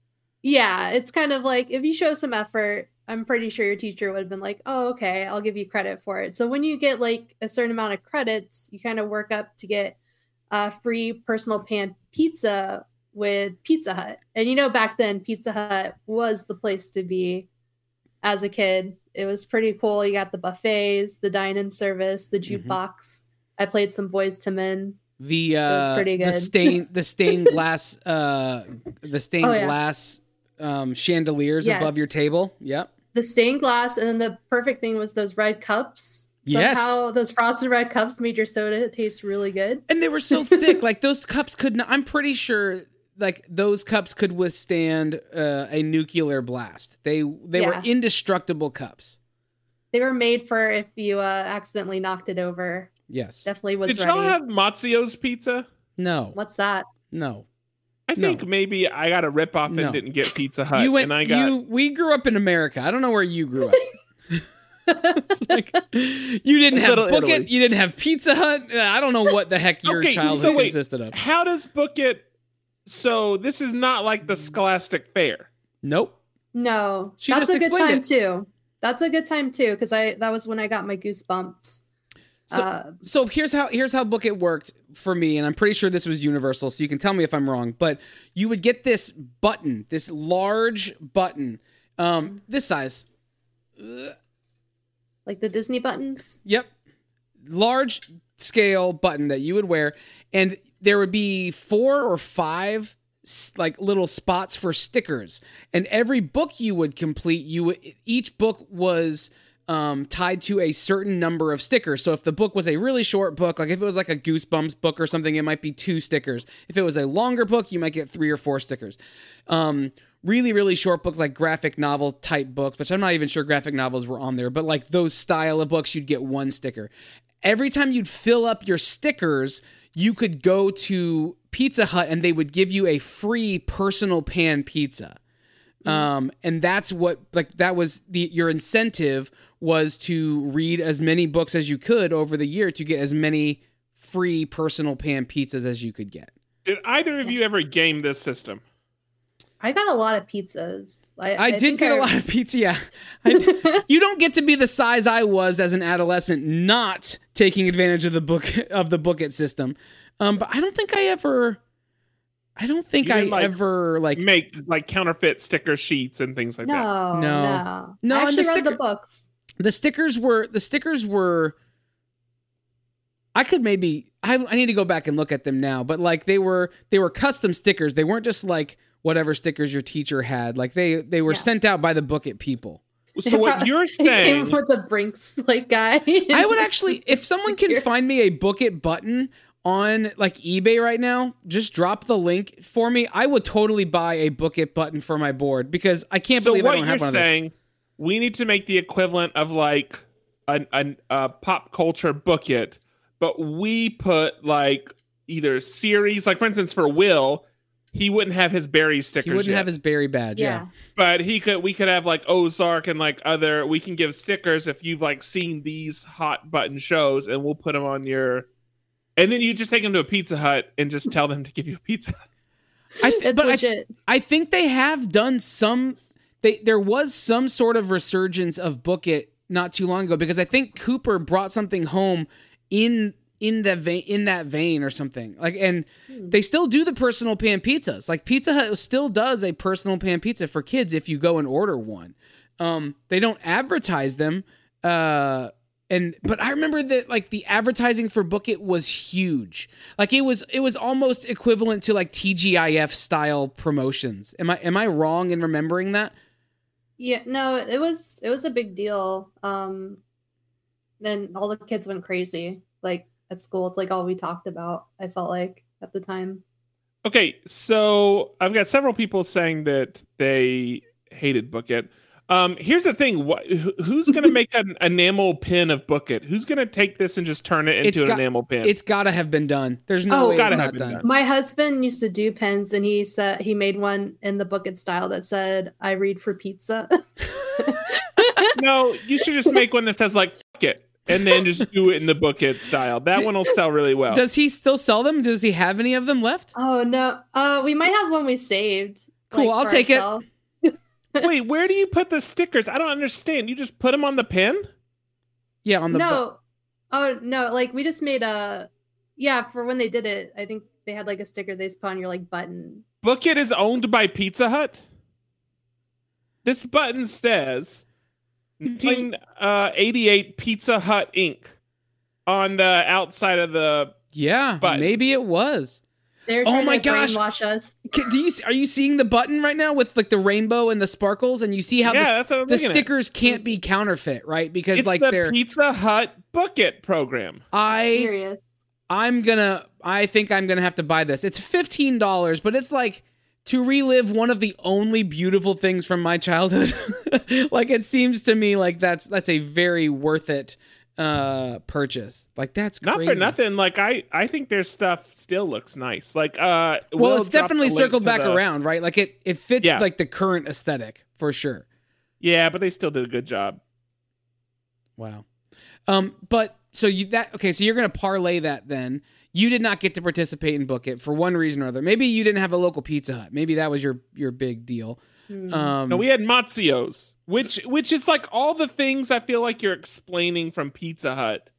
Yeah, it's kind of like if you show some effort, I'm pretty sure your teacher would have been like, oh, okay, I'll give you credit for it. So when you get like a certain amount of credits, you kind of work up to get a free personal pan pizza with Pizza Hut. And you know, back then, Pizza Hut was the place to be as a kid. It was pretty cool. You got the buffets, the dine-in service, the Mhm. jukebox. I played some Boyz II Men. The uh, the stained the stained glass uh the stained Oh, yeah. glass um chandeliers Yes. above your table. Yep. The stained glass, and then the perfect thing was those red cups. Yes. Somehow those frosted red cups made your soda taste really good. And they were so thick. Like those cups could not. I'm pretty sure like those cups could withstand uh, a nuclear blast. They they were indestructible cups. They were made for if you uh, accidentally knocked it over. Yes. Definitely was Did ready. y'all have Mazzio's pizza? No. What's that? No. I No. think maybe I got a rip off and No. didn't get Pizza Hut, you went. and I got you. We grew up in America. I don't know where you grew up. like you didn't have Little Book It. You didn't have Pizza Hut. I don't know what the heck your Okay, childhood so wait. consisted of. How does Book It? So this is not like the Scholastic Fair. Nope. No, She that's a good time it. too. That's a good time too because I that was when I got my goosebumps. So- uh, so here's how here's how book it worked for me and i'm pretty sure this was universal so you can tell me if i'm wrong but you would get this button this large button um this size. Like the Disney buttons. yep. Large scale button that you would wear and there would be four or five like little spots for stickers. And every book you would complete you would, each book was um, tied to a certain number of stickers. So if the book was a really short book like if it was like a goosebumps book or something it might be two stickers. If it was a longer book you might get three or four stickers. Um, really really short books like graphic novel type books which i'm not even sure graphic novels were on there but like those style of books you'd get one sticker. Every time you'd fill up your stickers, you could go to Pizza Hut and they would give you a free personal pan pizza. Um, and that's what like that was the your incentive was to read as many books as you could over the year to get as many free personal pan pizzas as you could get. Did either of you ever game this system? I got a lot of pizzas. I, I, did get I- a lot of pizza. Yeah, I, you don't get to be the size I was as an adolescent, not taking advantage of the book of the book it system. Um, but I don't think I ever. I don't think I like, ever like. Make like counterfeit sticker sheets and things like that. no, No. no, No, I and actually the read sticker- the books. the stickers were the stickers were I could maybe I, I need to go back and look at them now, but like they were they were custom stickers. They weren't just like whatever stickers your teacher had. Like they they were Yeah. sent out by the book it people. So what you're It came saying? with the Brinks like guy. I would actually if someone can find me a book it button on like eBay right now, just drop the link for me. I would totally buy a book it button for my board because I can't so believe I don't you're have one of those. saying? We need to make the equivalent of like an, an a pop culture book it, but we put like either series, like for instance, for Will, he wouldn't have his Barry stickers. He wouldn't yet. have his Barry badge. Yeah. yeah. but he could we could have like ozark and like other we can give stickers if you've like seen these hot button shows and we'll put them on your and then you just take them to a pizza hut and just tell them to give you a pizza I th- It's but I, legit. I think they have done some. They there was some sort of resurgence of Book It not too long ago because I think Cooper brought something home in in that vein in that vein or something like and Hmm. they still do the personal pan pizzas like Pizza Hut still does a personal pan pizza for kids if you go and order one. Um, they don't advertise them. Uh, and but I remember that like the advertising for Book It was huge. Like it was it was almost equivalent to like TGIF style promotions. Am I am I wrong in remembering that? Yeah, no, it was it was a big deal. Um then all the kids went crazy. Like at school, it's like all we talked about, I felt like at the time. okay so i've got several people saying that they hated book it um here's the thing what who's gonna make an enamel pin of book it who's gonna take this and just turn it It's into an enamel pin It's got to have been done. There's no Oh, way it's it's gotta not have been done. done. My husband used to do pens and he said he made one in the book and style that said, I read for pizza. no you should just make one that says like Fuck it and then just do it in the book it style that one will sell really well Does he still sell them? Does he have any of them left? oh no. Uh we might have one we saved. Cool, I'll for take it. Ourselves. wait where do you put the stickers i don't understand you just put them on the pin Yeah, on the bu- no. Oh no, like we just made a yeah, for when they did it, I think they had like a sticker they just put on your like button. book it is owned by pizza hut this button says 1988 uh, pizza hut inc on the outside of the yeah, button. maybe it was. They're Oh my to gosh. brainwash us. Can- Do you are you seeing the button right now with like the rainbow and the sparkles and you see how yeah the, that's what the looking at. stickers can't be counterfeit, right? Because it's like the they're pizza hut book it program I Serious. I'm gonna I think I'm gonna have to buy this. It's fifteen dollars, but it's like to relive one of the only beautiful things from my childhood. like it seems to me like that's that's a very worth it uh purchase. Like that's not crazy. for nothing like i i think their stuff still looks nice like uh Well, we'll it's definitely circled back the- around, right? Like it it fits Yeah. like the current aesthetic for sure. yeah but they still did a good job Wow. Um, but so you that okay? So you're gonna parlay that then. You did not get to participate in Book It for one reason or other. Maybe you didn't have a local Pizza Hut. Maybe that was your your big deal. Hmm. Um, No, we had Mazzio's, which which is like all the things I feel like you're explaining from Pizza Hut,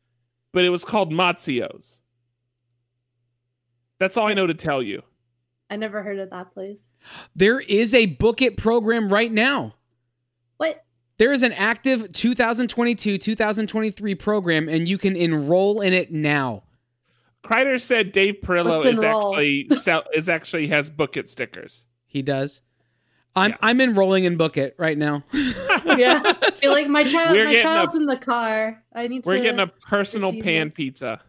but it was called Mazzio's. That's all I know to tell you. I never heard of that place. there is a Book It program right now. What? There is an active 2022 2023 program, and you can enroll in it now. Kreider said Dave Perillo Let's is enroll. actually sell, is actually has book it stickers. He does. I'm Yeah. I'm enrolling in Book It right now. Yeah. I feel like my child, We're my getting child's a- in the car. I need We're to. getting a personal pan this. pizza.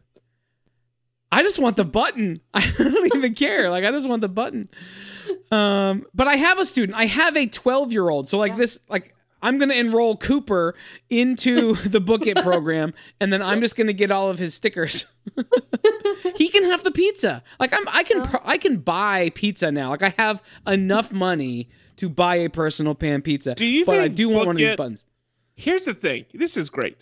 I just want the button. I don't even care. Like I just want the button. Um, but I have a student. I have a 12 year old. So like Yeah. this, like I'm gonna enroll Cooper into the Book It program, and then I'm just gonna get all of his stickers. he can have the pizza. Like I'm, I can, oh. pro- I can buy pizza now. Like I have enough money to buy a personal pan pizza. Do you but I do want one of these It- buttons. Here's the thing. This is great.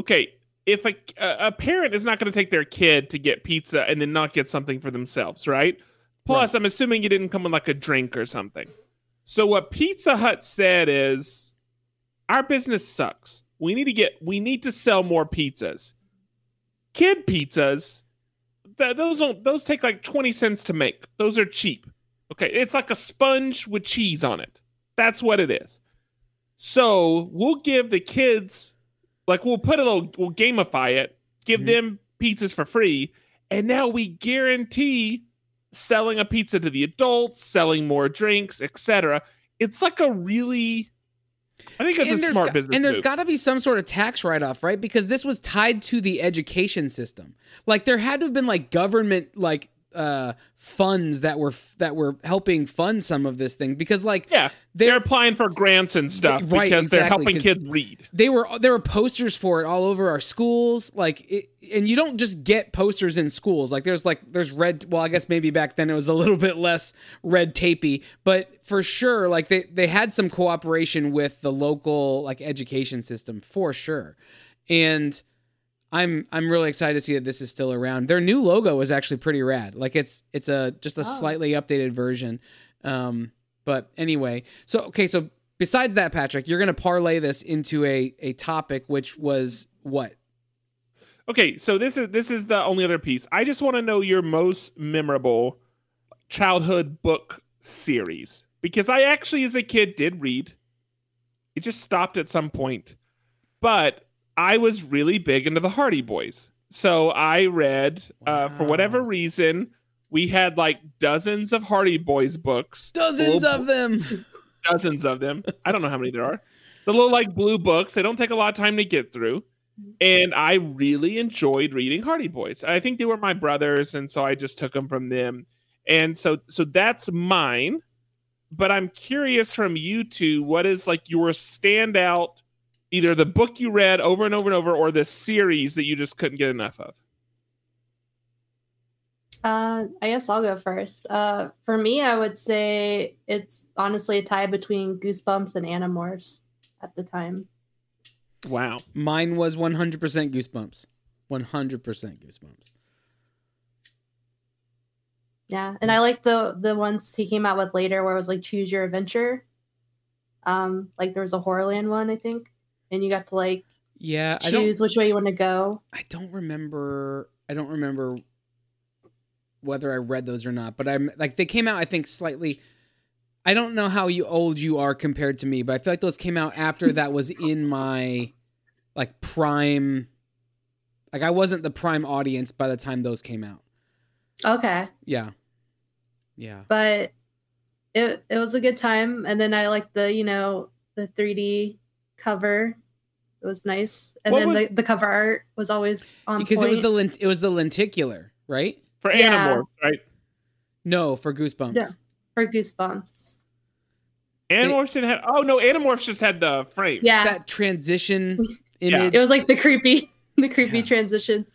Okay, if a a a parent is not going to take their kid to get pizza and then not get something for themselves, right? Plus, I'm assuming you didn't come with like a drink or something. So what Pizza Hut said is, our business sucks. We need to get. We need to sell more pizzas. Kid pizzas, th- those don't. Those take like twenty cents to make. Those are cheap. Okay, it's like a sponge with cheese on it. That's what it is. So we'll give the kids, like we'll put a little, we'll gamify it, give Mhm. them pizzas for free, and now we guarantee selling a pizza to the adults, selling more drinks, etc. It's like a really, I think it's a there's smart business. And there's got to be some sort of tax write off, right? Because this was tied to the education system. Like there had to have been like government like uh funds that were that were helping fund some of this thing because like yeah, they're- they're applying for grants and stuff Right, because they're helping kids read. they were there were posters for it all over our schools like it, and you don't just get posters in schools like there's like there's red well i guess maybe back then it was a little bit less red tapey but for sure like they they had some cooperation with the local like education system for sure and i'm i'm really excited to see that this is still around their new logo is actually pretty rad like it's it's a just a Oh. slightly updated version um but anyway so okay so besides that patrick you're going to parlay this into a a topic which was what Okay, so this is this is the only other piece. I just want to know your most memorable childhood book series because I actually, as a kid, did read. It just stopped at some point, but I was really big into the Hardy Boys. So I read, uh, for whatever reason, we had like dozens of Hardy Boys books, dozens Little of them dozens of them. I don't know how many there are. The little like blue books. They don't take a lot of time to get through. And I really enjoyed reading Hardy Boys. I think they were my brothers, and so I just took them from them. And so so that's mine. But I'm curious from you two, what is like your standout either the book you read over and over and over or the series that you just couldn't get enough of? Uh, I guess I'll go first. Uh, for me, I would say it's honestly a tie between Goosebumps and Animorphs at the time. Wow. mine was 100% goosebumps 100% goosebumps Yeah, and I like the the ones he came out with later, where it was like choose your adventure. Um, like there was a Horrorland one, I think, and you got to like yeah i don't choose which way you want to go. I don't remember. I don't remember whether I read those or not. But I'm like they came out. I think slightly. I don't know how you old you are compared to me, but I feel like those came out after that was in my like prime. Like I wasn't the prime audience by the time those came out. Okay, Yeah, yeah. but it it was a good time, and then I like the you know the 3D cover. It was nice, and What then was- the, the cover art was always on Because point. it was the lent- it was the lenticular, right? For Yeah. Animorphs, right? No, for Goosebumps. Yeah. for Goosebumps. Animorphs didn't have oh no, Animorphs just had the frame. Yeah, That transition Yeah. image. it was like the creepy the creepy Yeah. transition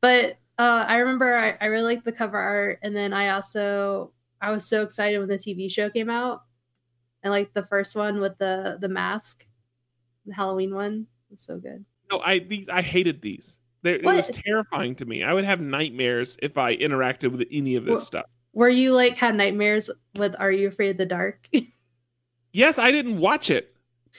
but uh i remember I, I really liked the cover art and then i also i was so excited when the tv show came out and like the first one with the the mask the halloween one was so good No, I these I hated these. There, it was terrifying to me. I would have nightmares if I interacted with any of this Well- stuff. Were you like had nightmares with Are You Afraid of the Dark? Yes, I didn't watch it.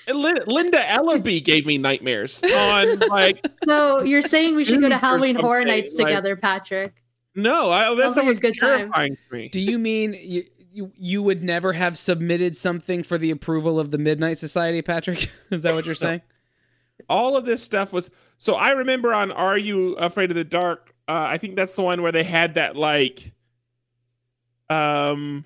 And Linda Ellerbee gave me nightmares on like so you're saying we should go to Halloween Horror something, Nights like- together, Patrick? no, I, that Sounds a was good time. terrifying to me. Do you mean you, you you would never have submitted something for the approval of the Midnight Society, Patrick? Is that what you're saying? All of this stuff was so i remember on are you afraid of the dark uh, i think that's the one where they had that like um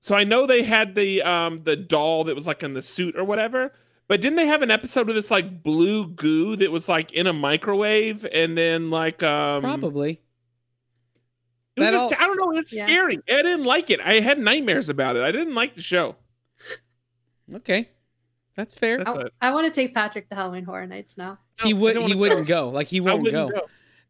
so i know they had the um the doll that was like in the suit or whatever but didn't they have an episode with this like blue goo that was like in a microwave and then like um Probably. it was That just all- i don't know it's Yeah. scary. I didn't like it. I had nightmares about it. I didn't like the show. Okay, that's fair. That's I. I want to take Patrick to Halloween Horror Nights now. he No, I would don't he wanna wouldn't go. Like he I won't wouldn't go.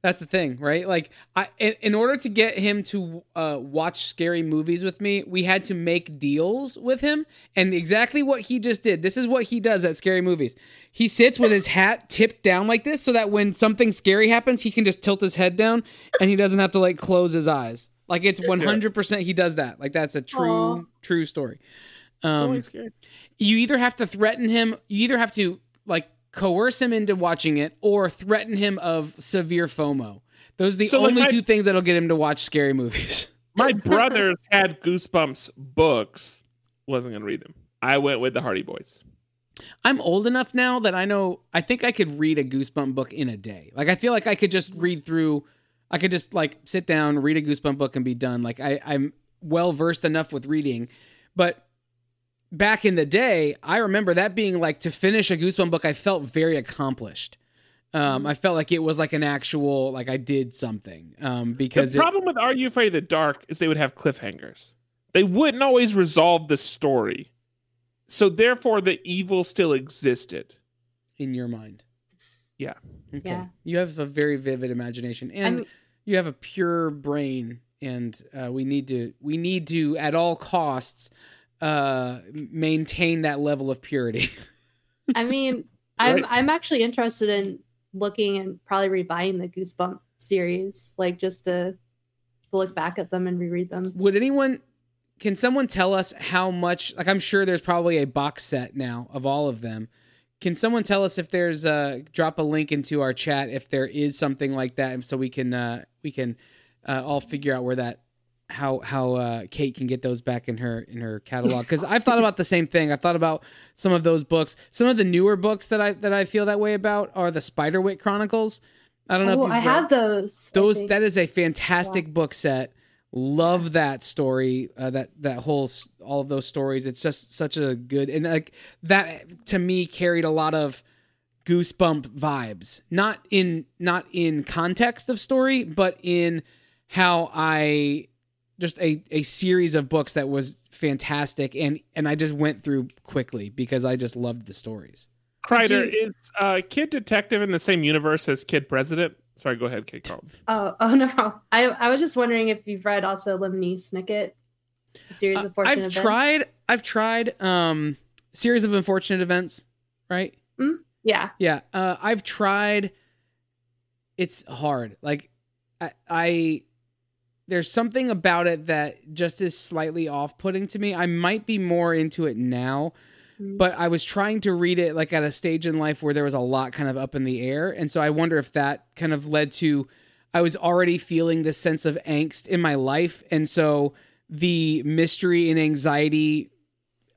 That's the thing, right? Like I in, in order to get him to uh, watch scary movies with me, we had to make deals with him, and exactly what he just did. This is what he does at scary movies. He sits with his hat tipped down like this, so that when something scary happens, he can just tilt his head down, and he doesn't have to like close his eyes. Like it's one hundred percent he does that. Like that's a true Aw. true story. Um, you either have to threaten him you either have to like coerce him into watching it or threaten him of severe fomo those are the So, like, only I- two things that'll get him to watch scary movies My brothers had Goosebumps books. Wasn't gonna read them. I went with the Hardy Boys. i'm old enough now that i know i think i could read a goosebump book in a day like i feel like i could just read through i could just like sit down read a goosebump book and be done like I, i'm well versed enough with reading but back in the day i remember that being like to finish a goosebump book i felt very accomplished um, I felt like it was like an actual like I did something um, because the it, problem with Are You Afraid of the Dark is they would have cliffhangers. They wouldn't always resolve the story. So therefore the evil still existed. in your mind. Yeah. Okay. Yeah. You have a very vivid imagination and I'm- you have a pure brain and uh, we need to we need to at all costs uh, maintain that level of purity. I mean, I'm Right. I'm actually interested in looking and probably rebuying the Goosebump series, like just to, to look back at them and reread them. Would anyone can someone tell us how much like I'm sure there's probably a box set now of all of them. Can someone tell us if there's a drop a link into our chat if there is something like that so we can uh we can uh, all figure out where that how how uh Kate can get those back in her in her catalog cuz I've thought about the same thing. I've thought about some of those books. Some of the newer books that I that I feel that way about are the Spiderwick Chronicles. I don't know if Oh, I read- have those. Those that is a fantastic book set love that story uh, that that whole all of those stories it's just such a good and like that to me carried a lot of goosebump vibes not in not in context of story but in how i just a, a series of books that was fantastic and and i just went through quickly because i just loved the stories Kreider, you- is uh, Kid Detective in the same universe as Kid President? Sorry, go ahead, Kate Carlton. Oh, oh no problem. I I was just wondering if you've read also Lemony Snicket, a series Uh, of fortunate events. i've events. tried i've tried um series of unfortunate events right Yeah. Yeah, uh, I've tried. It's hard. Like, I, I, there's something about it that just is slightly off-putting to me. I might be more into it now, Mm. but I was trying to read it like at a stage in life where there was a lot kind of up in the air, and so I wonder if that kind of led to. I was already feeling this sense of angst in my life, and so the mystery and anxiety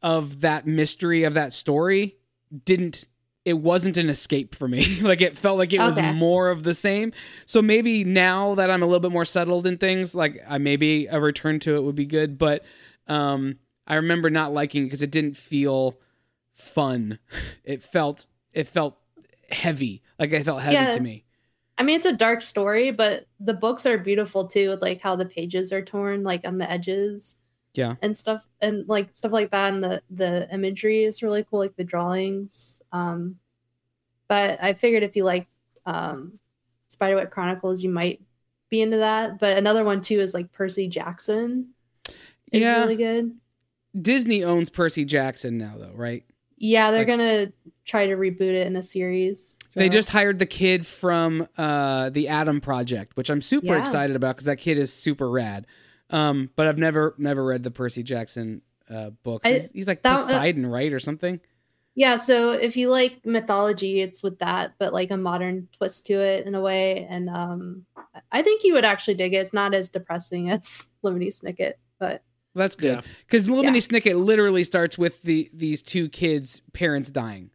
of that mystery of that story didn't it wasn't an escape for me like it felt like it was Okay. more of the same so maybe now that i'm a little bit more settled in things like i maybe a return to it would be good but um i remember not liking it because it didn't feel fun it felt it felt heavy like it felt heavy Yeah. to me I mean, it's a dark story, but the books are beautiful too, with like how the pages are torn, like on the edges. Yeah. And stuff and like stuff like that. And the the imagery is really cool, like the drawings. Um but I figured if you like um Spiderwick Chronicles, you might be into that. But another one too is like Percy Jackson. It's Yeah. really good. disney owns percy jackson now though right Yeah, they're Like- gonna try to reboot it in a series. so. They just hired the kid from uh, the Adam Project, which I'm super Yeah. excited about because that kid is super rad. Um, but I've never never read the Percy Jackson uh, books. I- he's, he's like that- Poseidon, right, or something. Yeah, so if you like mythology, it's with that, but like a modern twist to it in a way. And um I think you would actually dig it. It's not as depressing as Lemony Snicket, but Well, that's good Yeah. because Lemony Yeah. Snicket literally starts with the these two kids' parents dying.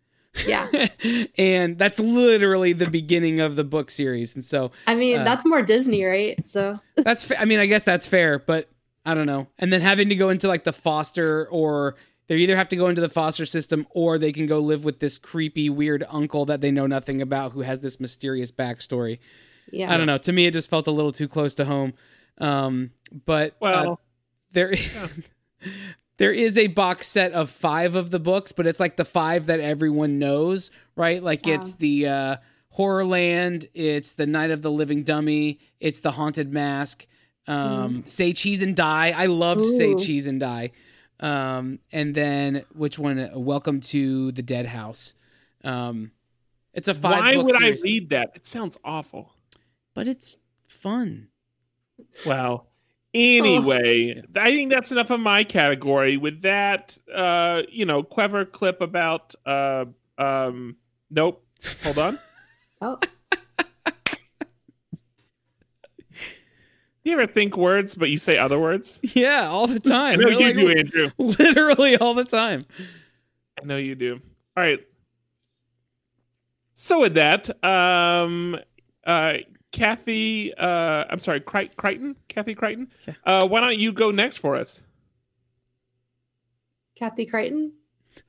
Yeah. and that's literally the beginning of the book series. And so I mean, Uh, that's more Disney, right? So that's fa- I mean, I guess that's fair, but I don't know. And then having to go into like the foster or they either have to go into the foster system or they can go live with this creepy weird uncle that they know nothing about who has this mysterious backstory. yeah. I don't know. To me it just felt a little too close to home. Um but uh, Well, there there is a box set of 5 of the books, but it's like the 5 that everyone knows, right? Like Wow. it's the uh Horrorland, it's the Night of the Living Dummy, it's the Haunted Mask, um, Say Cheese and Die. I loved Say Cheese and Die. Um, and then which one? Uh, Welcome to the Dead House. Um, it's a five. why would series, I read that? It sounds awful. But it's fun. Wow. Anyway, I think that's enough of my category. With that, uh, you know, clever clip about uh um nope. Hold on. Oh, you ever think words but you say other words? Yeah, all the I time. know They're you like do, Andrew. Literally all the time. I know you do. All right. So with that, um uh Kathy uh I'm sorry, Cri- Crichton? Kathy Crichton? Yeah. Uh why don't you go next for us? Kathy Crichton.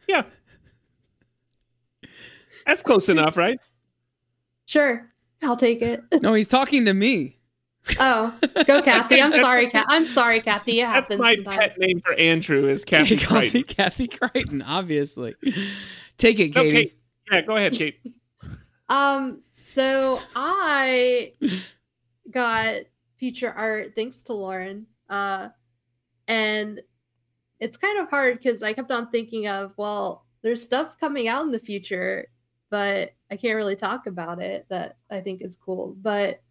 Yeah. That's close enough, right? Sure, I'll take it. No, he's talking to me. Oh, go Kathy. I'm sorry, Kat. I'm sorry, Kathy. It That's happens my sometimes. pet name for Andrew is Kathy he calls Crichton. me Kathy Crichton, obviously. Take it, Katie. Okay. Yeah, go ahead, Kate. Um, so I got future art thanks to Lauren. Uh and it's kind of hard because I kept on thinking of, well, there's stuff coming out in the future, but I can't really talk about it that I think is cool. But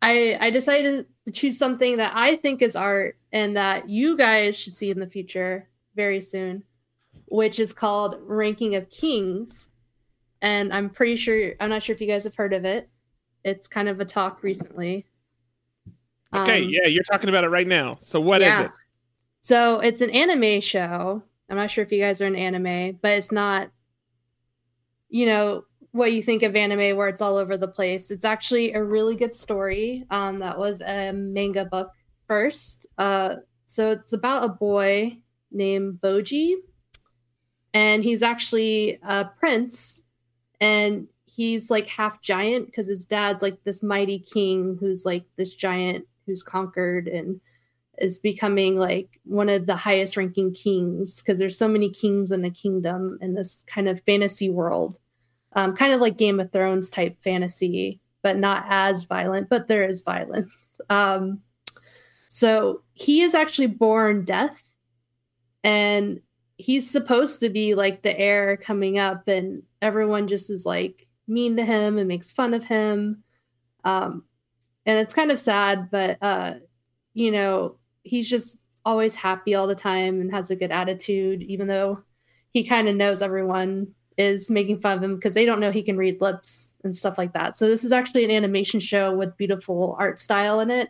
I I decided to choose something that I think is art and that you guys should see in the future very soon, which is called Ranking of Kings and I'm pretty sure I'm not sure if you guys have heard of it. It's kind of a talk recently. Okay, Um, yeah, you're talking about it right now. So what is yeah. it? So it's an anime show. I'm not sure if you guys are an anime, but it's not, you know, what you think of anime where it's all over the place. It's actually a really good story. Um, that was a manga book first. Uh, so it's about a boy named Bojji, and he's actually a prince, and he's like half giant because his dad's like this mighty king who's like this giant who's conquered and is becoming like one of the highest ranking kings because there's so many kings in the kingdom in this kind of fantasy world. Um, kind of like game of thrones type fantasy but not as violent but there is violence. Um, so he is actually born deaf and he's supposed to be like the heir coming up and everyone just is like mean to him and makes fun of him um, and it's kind of sad but uh, you know he's just always happy all the time and has a good attitude, even though he kind of knows everyone is making fun of him because they don't know he can read lips and stuff like that. So this is actually an animation show with beautiful art style in it.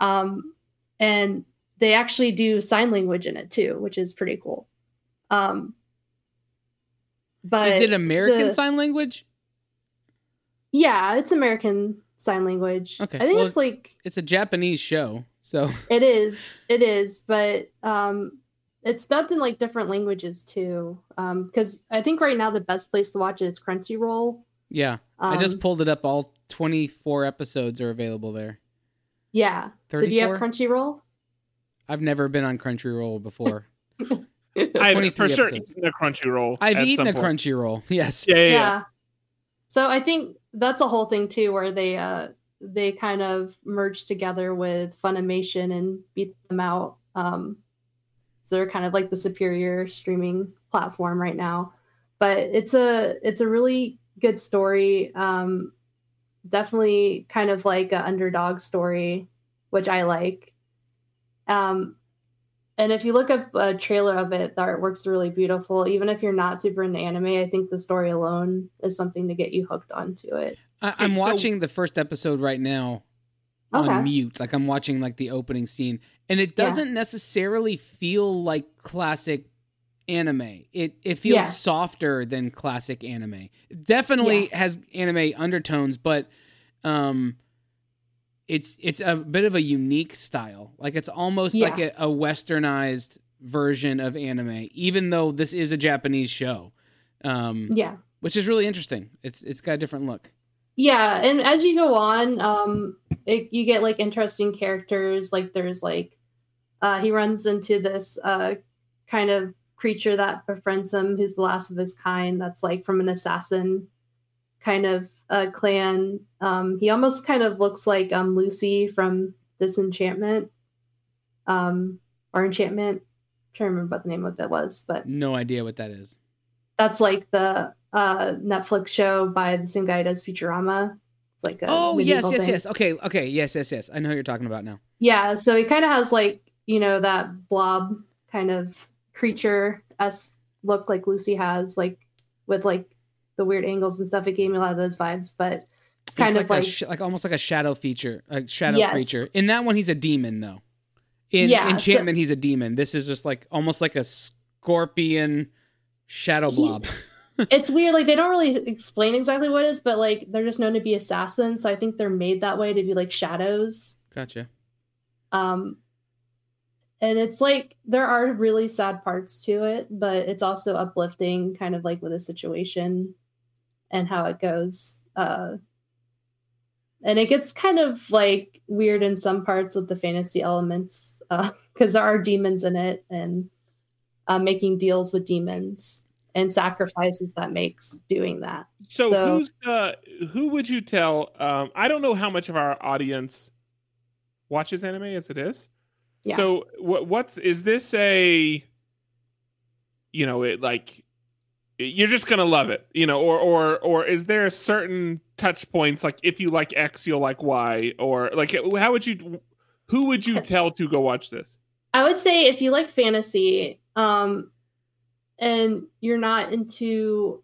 Um, and they actually do sign language in it too, which is pretty cool. Um, but Is it American a- Sign Language? Yeah, it's American sign language. Okay, I think well, it's like It's a Japanese show, so It is. It is, but um it's dubbed in like different languages too. Um because I think right now the best place to watch it is Crunchyroll. yeah. Um, I just pulled it up. All 24 episodes are available there. Yeah. So do you have Crunchyroll? I've never been on Crunchyroll before. I 23 for sure episodes. eaten a Crunchyroll. I've eaten some a point. Crunchyroll. Yes. Yeah, yeah, yeah. yeah. So I think that's a whole thing too where they uh they kind of merge together with Funimation and beat them out. Um So they're kind of like the superior streaming platform right now. But it's a it's a really good story. Um, definitely kind of like an underdog story, which I like. Um, and if you look up a trailer of it, the artwork's really beautiful. Even if you're not super into anime, I think the story alone is something to get you hooked onto it. I, I'm so- watching the first episode right now Okay. on mute. Like I'm watching like the opening scene, and it doesn't necessarily feel like classic anime. It it feels Yeah. softer than classic anime. It definitely has anime undertones, but um it's it's a bit of a unique style. Like it's almost Yeah. like a, a westernized version of anime, even though this is a Japanese show. Um Yeah. which is really interesting. It's it's got a different look. Yeah, and as you go on, um, it, you get like interesting characters. Like there's like, uh, he runs into this uh, kind of creature that befriends him, who's the last of his kind. That's like from an assassin kind of uh, clan. Um, he almost kind of looks like um, Luci from Disenchantment, um, or Enchantment. I'm trying to remember what the name of it was, but No idea what that is. that's like the uh Netflix show by the same guy does Futurama. It's like a Oh yes, yes, thing. yes. Okay, okay, yes, yes, yes. I know who you're talking about now. Yeah, so he kind of has like you know that blob kind of creature s look like Luci has, like with like the weird angles and stuff. It gave me a lot of those vibes, but kind It's of like, like, sh- like almost like a shadow feature, a shadow Yes. creature. In that one, he's a demon though. In Yeah, so- Enchantment, he's a demon. This is just like almost like a scorpion shadow He- blob. it's weird. Like they don't really explain exactly what it is, but like they're just known to be assassins. So I think they're made that way to be like shadows. gotcha. Um, and it's like there are really sad parts to it, but it's also uplifting, kind of like with a situation and how it goes. Uh, and it gets kind of like weird in some parts with the fantasy elements because there are demons in it and uh, making deals with demons and sacrifices that makes doing that. So, So- who's the who would you tell? Um, I don't know how much of our audience watches anime as it is. Yeah. So what what's is this a you know, it like you're just gonna love it, you know, or or or is there a certain touch points like if you like X, you'll like Y, or like how would you who would you tell to go watch this? I would say if you like fantasy, um, and you're not into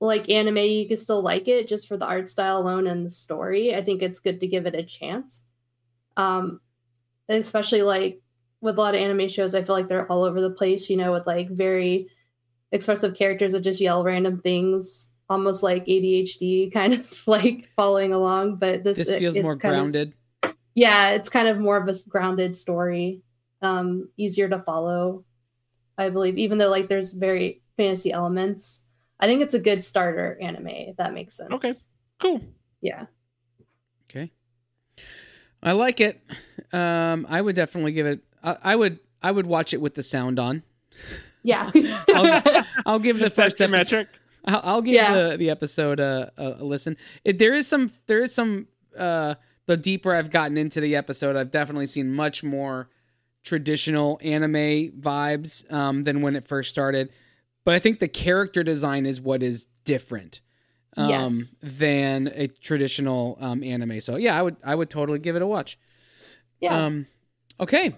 like anime, you can still like it just for the art style alone and the story. I think it's good to give it a chance. Um, especially like with a lot of anime shows, I feel like they're all over the place, you know, with like very expressive characters that just yell random things, almost like ADHD, kind of like following along. But this, This feels it's more kind of- grounded. yeah it's kind of more of a grounded story um easier to follow i believe even though like there's very fantasy elements i think it's a good starter anime if that makes sense Okay. Cool. yeah Okay. I like it. Um, I would definitely give it. I, I would. I would watch it with the sound on. yeah I'll- I'll give the first your episode. metric. I'll, I'll give Yeah. the the episode a, a, a listen. It, there is some. There is some. Uh, the deeper I've gotten into the episode, I've definitely seen much more traditional anime vibes um, than when it first started. But I think the character design is what is different um, Yes. than a traditional um, anime. So yeah, I would I would totally give it a watch. yeah Um, okay,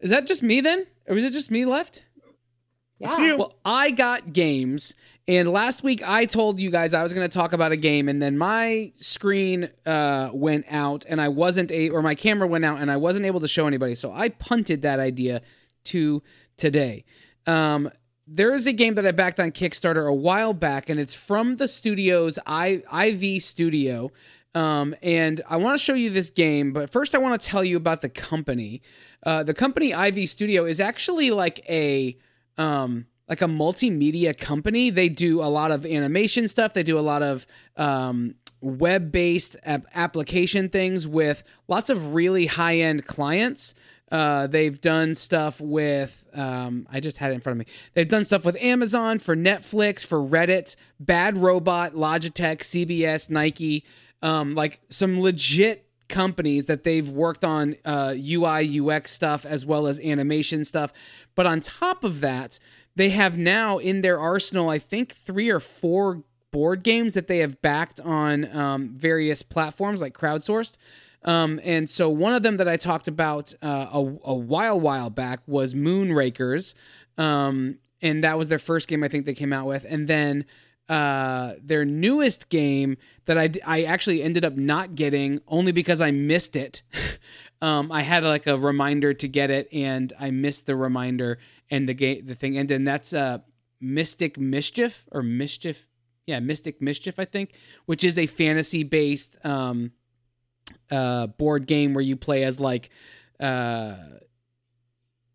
is that just me then, or is it just me left? It's yeah you. Well, I got games, and last week I told you guys I was going to talk about a game, and then my screen uh, went out, and I wasn't a, or my camera went out, and I wasn't able to show anybody. So I punted that idea to today. Um, there is a game that I backed on Kickstarter a while back, and it's from the studio's I, IV Studio. Um, and I want to show you this game, but first I want to tell you about the company. Uh, the company IV Studio is actually like a um, like a multimedia company. They do a lot of animation stuff. They do a lot of um, web-based ap- application things with lots of really high-end clients. Uh, they've done stuff with um, I just had it in front of me. They've done stuff with Amazon, for Netflix, for Reddit, Bad Robot, Logitech, CBS, Nike, um, like some legit companies that they've worked on uh, UI UX stuff as well as animation stuff. But on top of that, they have now in their arsenal, I think three or four board games that they have backed on um, various platforms like crowdsourced. Um, and so one of them that I talked about uh, a, a while while back was Moonrakers, um, and that was their first game I think they came out with, and then uh, their newest game that I, I actually ended up not getting only because I missed it. um, I had like a reminder to get it, and I missed the reminder, and the game the thing ended. And that's uh, Mystic Mischief or Mischief, yeah, Mystic Mischief, I think, which is a fantasy based um, uh, board game where you play as like uh,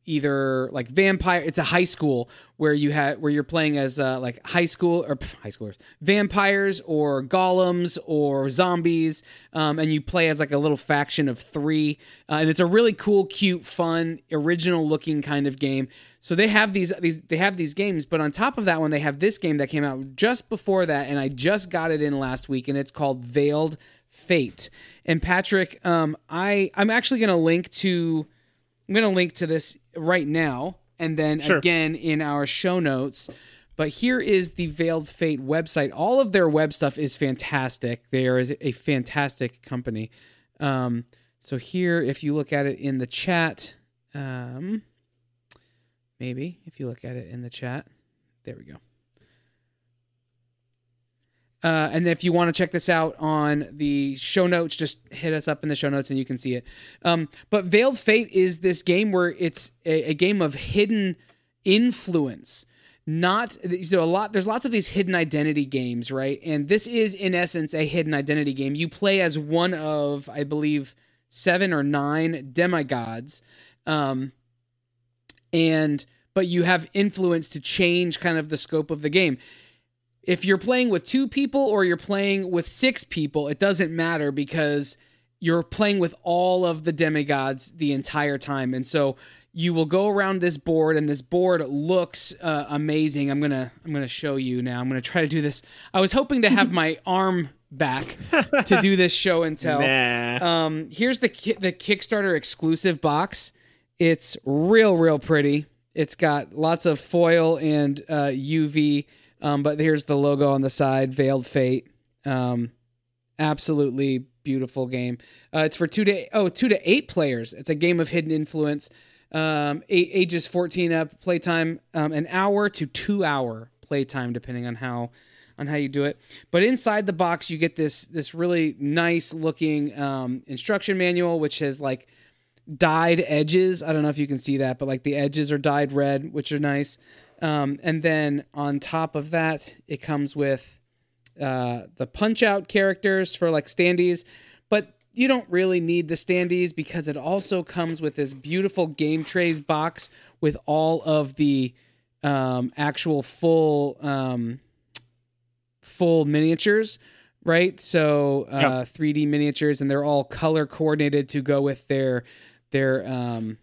either like vampire it's a high school where you have where you're playing as uh, like high school or pff, high schoolers vampires or golems or zombies um, and you play as like a little faction of three uh, and it's a really cool cute fun original looking kind of game. So they have these these they have these games but on top of that one they have this game that came out just before that and i just got it in last week and it's called veiled fate. And patrick um, i i'm actually going to link to I'm going to link to this right now and then Sure. again in our show notes. But here is the Veiled Fate website. All of their web stuff is fantastic. They are a fantastic company. Um, so here, if you look at it in the chat, um, maybe if you look at it in the chat, there we go. Uh, and if you want to check this out on the show notes, just hit us up in the show notes and you can see it. Um, but Veiled Fate is this game where it's a, a game of hidden influence. Not so a lot. There's lots of these hidden identity games, right? And this is in essence a hidden identity game. You play as one of, I believe, seven or nine demigods, um, and but you have influence to change kind of the scope of the game if you're playing with two people or you're playing with six people, it doesn't matter because you're playing with all of the demigods the entire time. And so you will go around this board and this board looks uh, amazing. I'm going to I'm going to show you now. I'm going to try to do this. I was hoping to have my arm back to do this show and tell. Nah. Um, here's the ki- the Kickstarter exclusive box. It's real, real pretty. It's got lots of foil and uh, UV, um, but here's the logo on the side, Veiled Fate. Um, absolutely beautiful game. Uh, it's for two to oh two to eight players. It's a game of hidden influence. Um, ages 14 up, playtime um, an hour to two hour playtime, depending on how on how you do it. But inside the box, you get this this really nice looking um, instruction manual, which has like dyed edges. I don't know if you can see that, but like the edges are dyed red, which are nice. Um, and then on top of that, it comes with uh, the punch out characters for like standees, but you don't really need the standees because it also comes with this beautiful game trays box with all of the um, actual full um, full miniatures right so uh, Yep. 3d miniatures and they're all color coordinated to go with their their um,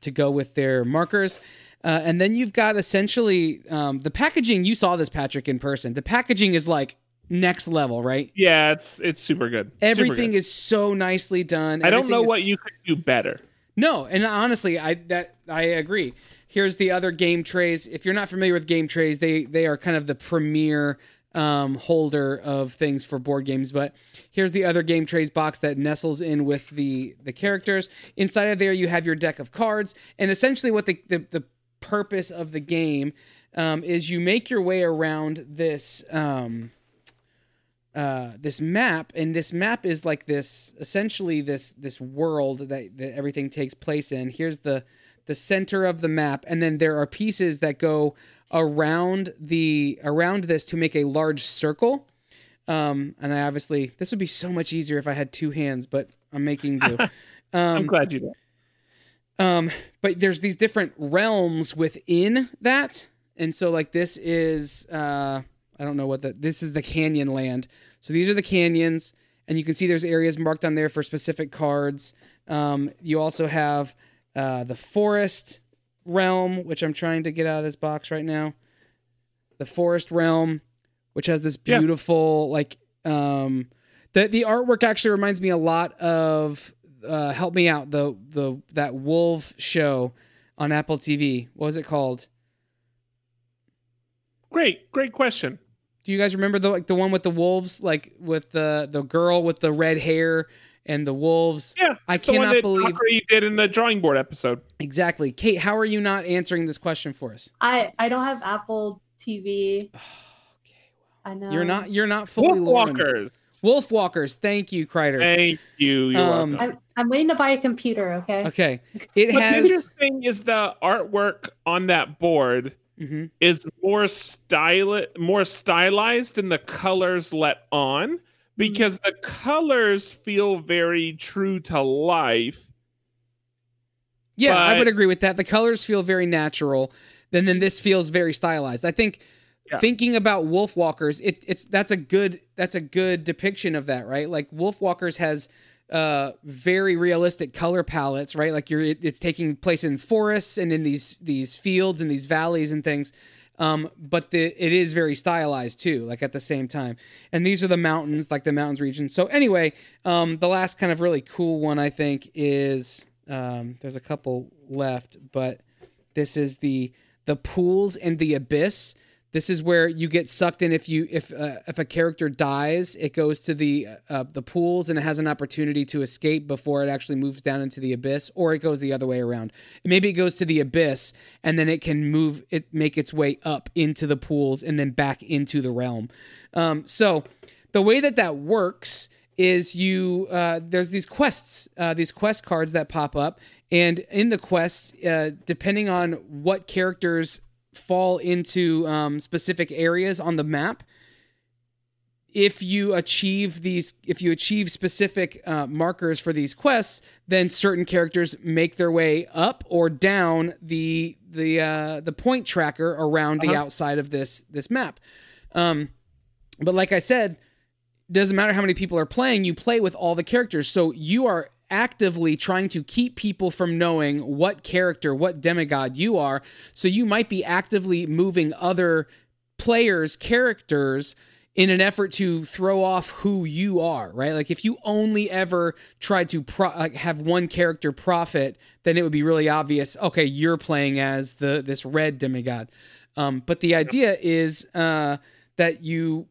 to go with their markers uh, and then you've got essentially um, the packaging you saw this patrick in person the packaging is like next level right Yeah, it's it's super good. Super everything good. is so nicely done I don't know is- what you could do better. no, and honestly, I that I agree. Here's the other game trays. If you're not familiar with game trays, they they are kind of the premier um, holder of things for board games. But here's the other game trays box that nestles in with the the characters. Inside of there, you have your deck of cards, and essentially what the the, the purpose of the game um, is you make your way around this. Um, uh, this map, and this map is like this essentially this this world that, that everything takes place in. Here's the the center of the map, and then there are pieces that go around the around this to make a large circle. Um, and I obviously this would be so much easier if I had two hands, but I'm making do. Um, I'm glad you did. um, but there's these different realms within that, and so like this is uh, I don't know what the this is the canyon land. So these are the canyons, and you can see there's areas marked on there for specific cards. Um, you also have uh, the forest realm, which I'm trying to get out of this box right now. The forest realm, which has this Yeah. beautiful like um, The the artwork actually reminds me a lot of uh, help me out the the that wolf show on Apple TV. What was it called? Great, great question. Do you guys remember the like the one with the wolves, like with the the girl with the red hair and the wolves? Yeah, I it's the one cannot that believe- Valkyrie did in the drawing board episode. Exactly. Kate, how are you not answering this question for us? I I don't have Apple TV. Okay. I know. You're not you're not fully Wolf Lauren. Walkers. Wolfwalkers. Thank you, Kreider. Thank you. You're Um. I'm, I'm waiting to buy a computer. Okay. Okay. It What's has interesting is the artwork on that board Mhm. is more styli- more stylized and the colors let on because the colors feel very true to life. Yeah, I would agree with that. The colors feel very natural. Then then this feels very stylized. I think Yeah. thinking about Wolfwalkers, it, it's that's a good that's a good depiction of that, right? Like Wolfwalkers has uh very realistic color palettes, right? Like you're it, it's taking place in forests and in these these fields and these valleys and things. Um, but the it is very stylized too, like at the same time. And these are the mountains, like the mountains region. So anyway, um, the last kind of really cool one I think is um, there's a couple left, but this is the the pools and the abyss. This is where you get sucked in if you if uh, if a character dies, it goes to the uh, the pools and it has an opportunity to escape before it actually moves down into the abyss, or it goes the other way around. Maybe it goes to the abyss and then it can move it make its way up into the pools and then back into the realm. Um, so the way that that works is you uh, there's these quests uh, these quest cards that pop up and in the quests uh, depending on what characters fall into um, specific areas on the map if you achieve these if you achieve specific uh, markers for these quests then certain characters make their way up or down the the uh, the point tracker around the Uh-huh. outside of this this map um, but like i said doesn't matter how many people are playing, you play with all the characters. So you are actively trying to keep people from knowing what character, what demigod you are. So you might be actively moving other players' characters in an effort to throw off who you are, right? Like if you only ever tried to pro- like have one character profit, then it would be really obvious. Okay, you're playing as the this red demigod. Um, but the idea is uh, that you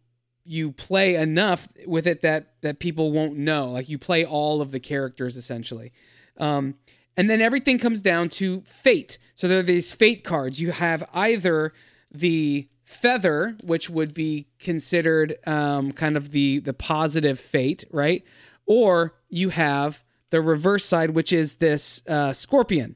you play enough with it that that people won't know. Like you play all of the characters essentially. Um, and then everything comes down to fate. So there are these fate cards. You have either the feather, which would be considered um, kind of the the positive fate, right? Or you have the reverse side, which is this uh, scorpion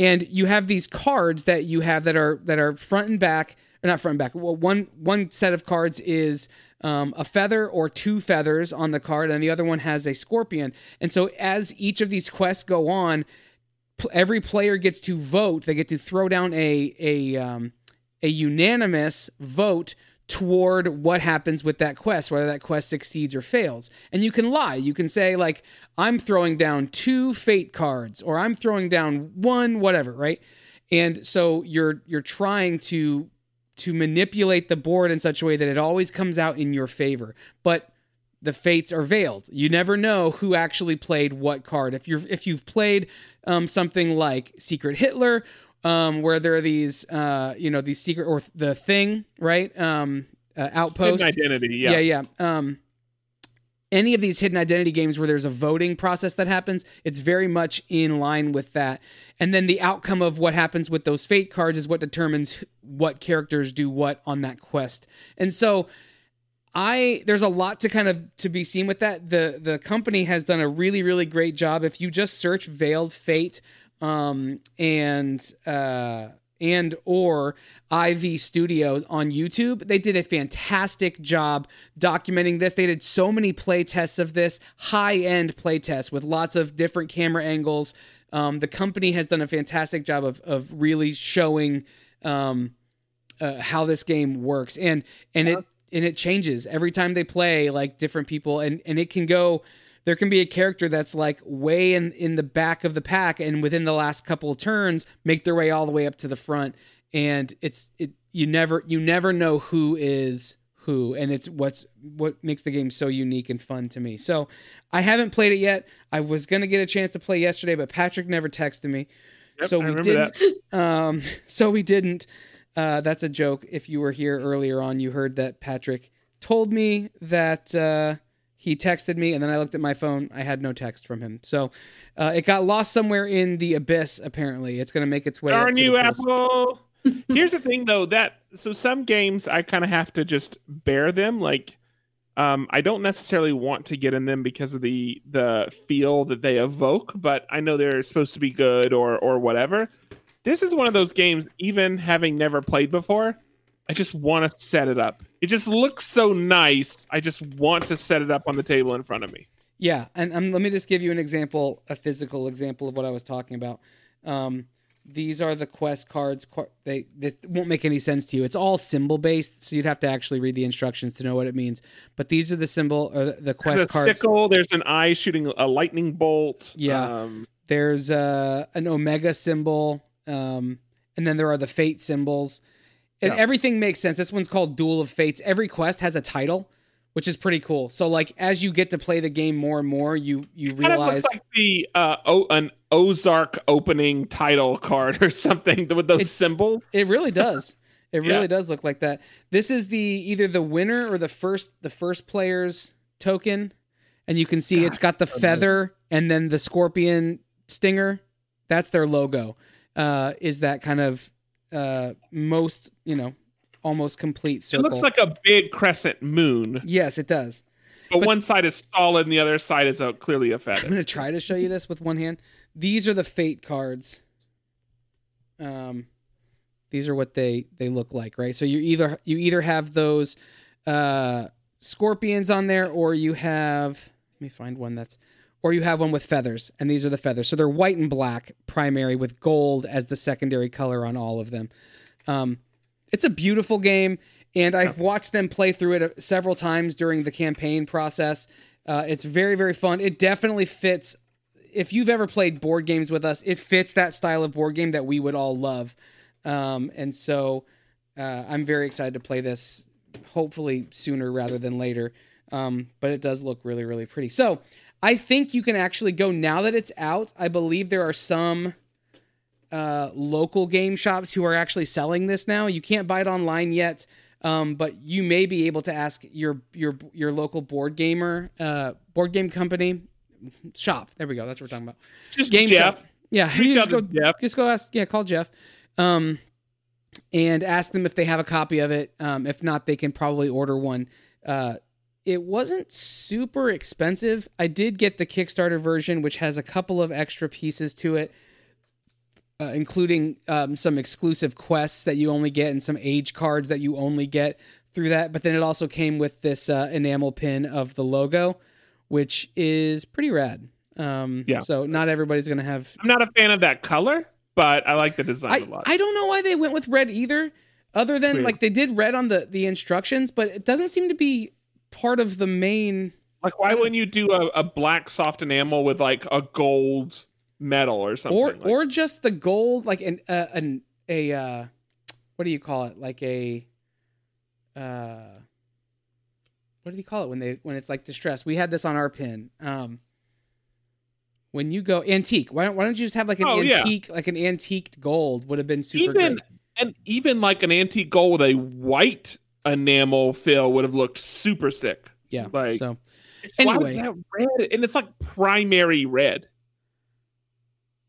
and you have these cards that you have that are that are front and back or not front and back well one one set of cards is um, a feather or two feathers on the card and the other one has a scorpion and so as each of these quests go on pl- every player gets to vote they get to throw down a a um, a unanimous vote toward what happens with that quest, whether that quest succeeds or fails. And you can lie. You can say, like, I'm throwing down two fate cards, or I'm throwing down one, whatever, right? And so you're you're trying to to manipulate the board in such a way that it always comes out in your favor. But the fates are veiled. You never know who actually played what card. If you're if you've played um, something like Secret Hitler, um, where there are these uh, you know these secret or the thing right um, uh, outpost. Hidden identity. Yeah. yeah, yeah. Um, any of these hidden identity games where there's a voting process that happens, it's very much in line with that. And then the outcome of what happens with those fate cards is what determines what characters do what on that quest. And so I there's a lot to kind of to be seen with that. The the company has done a really really great job. If you just search Veiled Fate um and uh and or IV Studios on YouTube. They did a fantastic job documenting this. They did so many play tests of this, high-end play tests with lots of different camera angles. Um, the company has done a fantastic job of of really showing um, uh, how this game works, and and it and it changes every time they play. Like different people, and and it can go there can be a character that's like way in in the back of the pack and within the last couple of turns make their way all the way up to the front and it's it you never you never know who is who and it's what's what makes the game so unique and fun to me. So I haven't played it yet. I was gonna get a chance to play yesterday, but Patrick never texted me. Yep, so we didn't um so we didn't. Uh that's a joke. If you were here earlier on, you heard that Patrick told me that uh he texted me and then I looked at my phone. I had no text from him. So uh, it got lost somewhere in the abyss, apparently. It's going to make its way up Darn to you, the. Apple. Here's the thing, though that so some games I kind of have to just bear them. Like, um, I don't necessarily want to get in them because of the the feel that they evoke, but I know they're supposed to be good or or whatever. This is one of those games, even having never played before, I just want to set it up. It just looks so nice. I just want to set it up on the table in front of me. Yeah, and um, let me just give you an example, a physical example of what I was talking about. Um, these are the quest cards. They this won't make any sense to you. It's all symbol based, so you'd have to actually read the instructions to know what it means. But these are the symbol or the- the quest There's a cards. sickle. There's an eye shooting a lightning bolt. Yeah. Um, There's uh, an omega symbol, um, and then there are the fate symbols, and Yeah. everything makes sense. This one's called Duel of Fates. Every quest has a title, which is pretty cool. So like as you get to play the game more and more, you you kind of realize looks like the uh o- an Ozark opening title card or something with those It- symbols. It really does. It Yeah. really does look like that. This is the either the winner or the first the first player's token, and you can see it's got the feather and then the scorpion stinger. That's their logo. Uh, is that kind of uh, most you know almost complete circle. It looks like a big crescent moon, yes, it does. but, But- one side is solid and the other side is a, clearly a feather. I'm gonna try to show you this with one hand. These are the fate cards. Um, these are what they they look like, right? So you either you either have those uh scorpions on there, or you have let me find one that's or you have one with feathers, and these are the feathers. So they're white and black primary with gold as the secondary color on all of them. Um, it's a beautiful game, and I've watched them play through it uh, several times during the campaign process. Uh, it's very very fun. It definitely fits. If you've ever played board games with us, it fits that style of board game that we would all love. Um, and so uh, I'm very excited to play this. Hopefully sooner rather than later. Um, but it does look really really pretty. So I think you can actually go now that it's out. I believe there are some uh, local game shops who are actually selling this now. You can't buy it online yet, um, but you may be able to ask your your your local board gamer, uh, board game company shop. There we go. That's what we're talking about. Just Game Jeff. shop. Yeah, Reach you just go, Jeff. just go ask. Yeah, call Jeff, um, and ask them if they have a copy of it. Um, if not, they can probably order one. Uh, it wasn't super expensive. I did get the Kickstarter version, which has a couple of extra pieces to it, uh, including um, some exclusive quests that you only get and some age cards that you only get through that. But then it also came with this uh, enamel pin of the logo, which is pretty rad. Um, Yeah. So not everybody's gonna have. I'm not a fan of that color, but I like the design I, a lot. I don't know why they went with red either, other than Weird. like they did red on the the instructions, but it doesn't seem to be part of the main. like, why wouldn't you do a, a black soft enamel with like a gold metal or something? or like- or just the gold like an uh, an a uh what do you call it like a uh what do you call it when they when it's like distressed we had this on our pin um when you go antique why don't why don't you just have like an Oh, yeah. antique like an antiqued gold would have been super even great. and even like an antique gold with a white enamel fill would have looked super sick. yeah like- so Anyway. that red, and it's like primary red.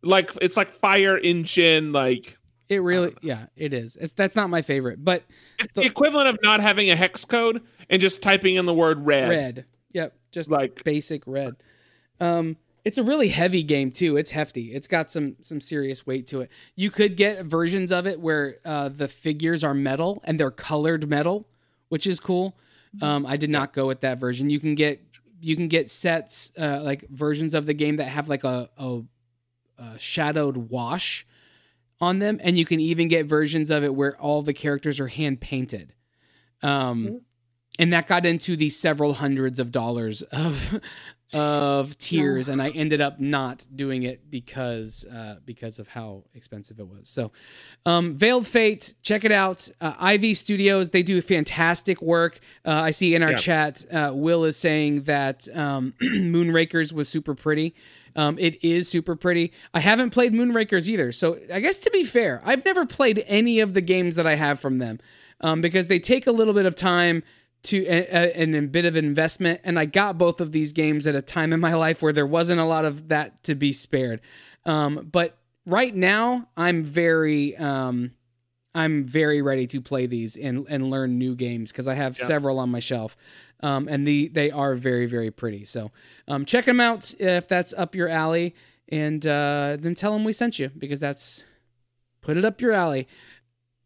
Like it's like fire engine, like it really yeah it is it's that's not my favorite but it's The- the equivalent of not having a hex code and just typing in the word red. red yep just Like basic red. Um, it's a really heavy game too. It's hefty. It's got some some serious weight to it. You could get versions of it where uh, the figures are metal and they're colored metal, which is cool. Um, I did not go with that version. You can get you can get sets uh, like versions of the game that have like a, a, a shadowed wash on them, and you can even get versions of it where all the characters are hand painted. Um, and that got into the several hundreds of dollars of of tiers, and I ended up not doing it because uh, because of how expensive it was. So, um, Veiled Fate, check it out. Uh, IV Studios, they do fantastic work. Uh, I see in our Yeah. chat, uh, Will is saying that um, Moonrakers was super pretty. Um, it is super pretty. I haven't played Moonrakers either, so I guess to be fair, I've never played any of the games that I have from them um, because they take a little bit of time to a, a, and a bit of investment. And I got both of these games at a time in my life where there wasn't a lot of that to be spared. Um, but right now, I'm very. Um, I'm very ready to play these and, and learn new games because I have Yeah. several on my shelf, um, and the they are very very pretty. So um, check them out if that's up your alley, and uh, then tell them we sent you because that's put it up your alley.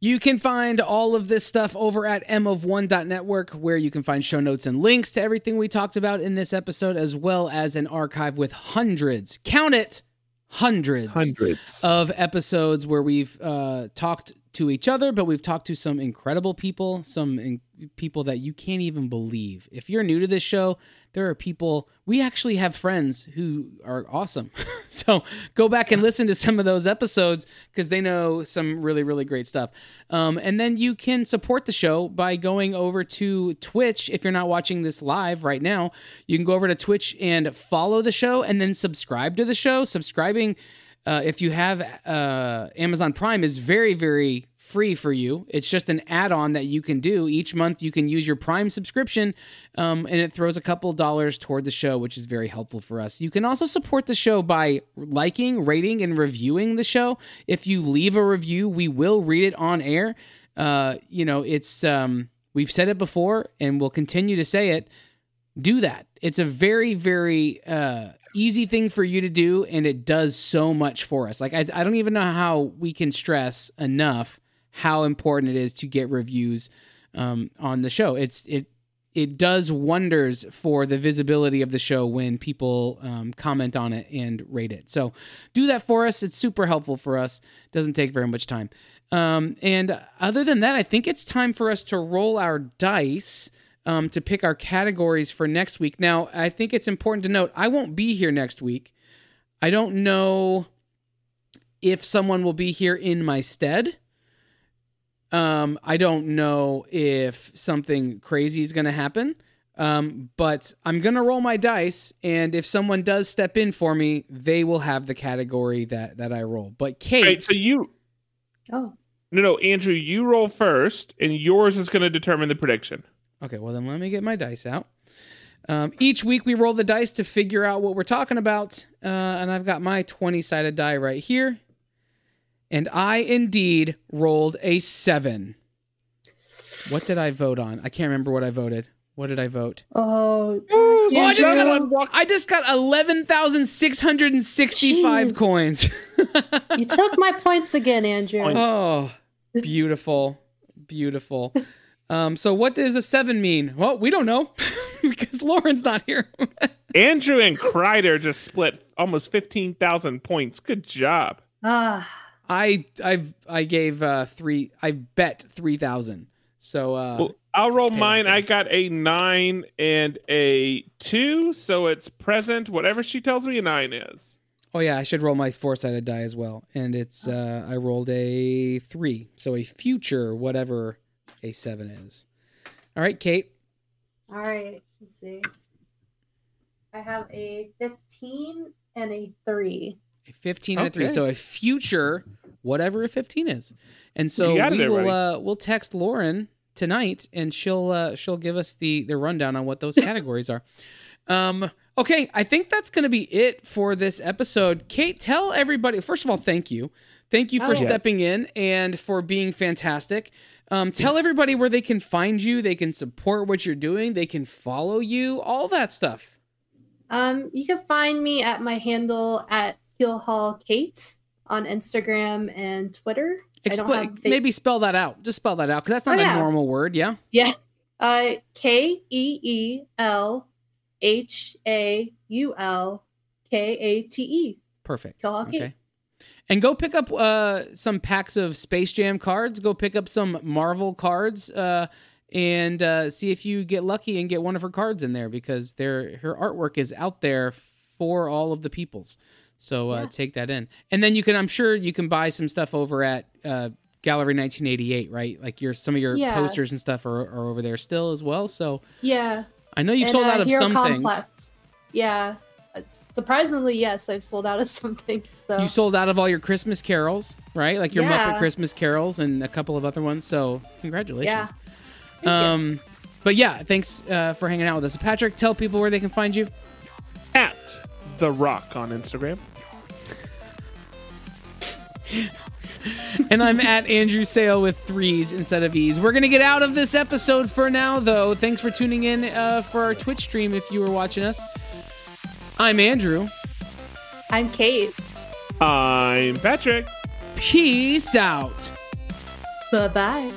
You can find all of this stuff over at mof1.network, where you can find show notes and links to everything we talked about in this episode, as well as an archive with hundreds, count it, hundreds, Hundreds. of episodes where we've uh, talked to each other, but we've talked to some incredible people, some in- people that you can't even believe. If you're new to this show, there are people, we actually have friends who are awesome. so go back and listen to some of those episodes because they know some really, really great stuff. Um, and then you can support the show by going over to Twitch. If you're not watching this live right now, you can go over to Twitch and follow the show and then subscribe to the show. Subscribing uh, if you have uh, Amazon Prime is very very free for you. It's just an add-on that you can do each month. You can use your Prime subscription, um, and it throws a couple dollars toward the show, which is very helpful for us. You can also support the show by liking, rating, and reviewing the show. If you leave a review, we will read it on air. Uh, you know, it's um, we've said it before, and we'll continue to say it do that. It's a very, very uh, easy thing for you to do, and it does so much for us. Like, I, I don't even know how we can stress enough how important it is to get reviews um, on the show. It's it it does wonders for the visibility of the show when people um, comment on it and rate it. So do that for us. It's super helpful for us. Doesn't take very much time. Um, and other than that, I think it's time for us to roll our dice um, to pick our categories for next week. Now, I think it's important to note I won't be here next week. I don't know if someone will be here in my stead. Um, I don't know if something crazy is going to happen. Um, but I'm going to roll my dice, and if someone does step in for me, they will have the category that that I roll. But Kate, Right, so you Oh, no no Andrew, you roll first, and yours is going to determine the prediction. Okay, well then let me get my dice out. Um, each week we roll the dice to figure out what we're talking about, uh, and I've got my twenty-sided die right here, and I indeed rolled a seven. What did I vote on? I can't remember what I voted. What did I vote? oh, Oh, I just got Andrew. a, I just got eleven thousand six hundred and sixty-five Jeez. coins. you took my points again, Andrew. Point. oh, beautiful, beautiful. Um, so what does a seven mean? Well, we don't know because Lauren's not here. Andrew and Kreider just split almost fifteen thousand points. Good job. Ah, I I I gave uh three. I bet three thousand. So uh, Well, I'll roll Pay mine. that I got a nine and a two, so it's present. Whatever she tells me a nine is. oh yeah, I should roll my four sided die as well. And it's uh I rolled a three, so a future whatever a seven is. All right, Kate. all right. Let's see. I have a 15 and a three. A fifteen and a three. So a future whatever a fifteen is. And so You got it we will uh we'll text Lauren tonight and she'll uh she'll give us the the rundown on what those categories are. Um okay, I think that's going to be it for this episode. Kate, tell everybody first of all thank you. Thank you Oh, for yeah. stepping in and for being fantastic. Um, tell Yes. everybody where they can find you, they can support what you're doing, they can follow you, all that stuff. Um, you can find me at my handle at Keelhaul Kate on Instagram and Twitter. I don't Expl- have maybe spell that out. Just spell that out because that's not Oh, a yeah. normal word. Yeah. Yeah. Uh, K E E L H A U L K A T E. Perfect. Go hockey. Okay. And go pick up uh, some packs of Space Jam cards. Go pick up some Marvel cards. Uh, and uh, see if you get lucky and get one of her cards in there because their her artwork is out there for all of the peoples. So uh, Yeah. take that in, and then you can. I'm sure you can buy some stuff over at uh, Gallery 1988, right? Like your some of your Yeah. posters and stuff are, are over there still as well. So Yeah. I know you've and, sold uh, out of some things. Complex. Yeah. Surprisingly, yes, I've sold out of something. So You sold out of all your Christmas carols, right? Like your Yeah. Muppet Christmas carols and a couple of other ones. So congratulations. yeah. Thank you. Um, but yeah, thanks uh, for hanging out with us. Patrick, tell people where they can find you. At The Rock on Instagram. And I'm at Andrew Sale with threes instead of e's. We're gonna get out of this episode for now, though. Thanks for tuning in uh, for our Twitch stream if you were watching us. I'm Andrew. I'm Kate. I'm Patrick. Peace out. Bye bye.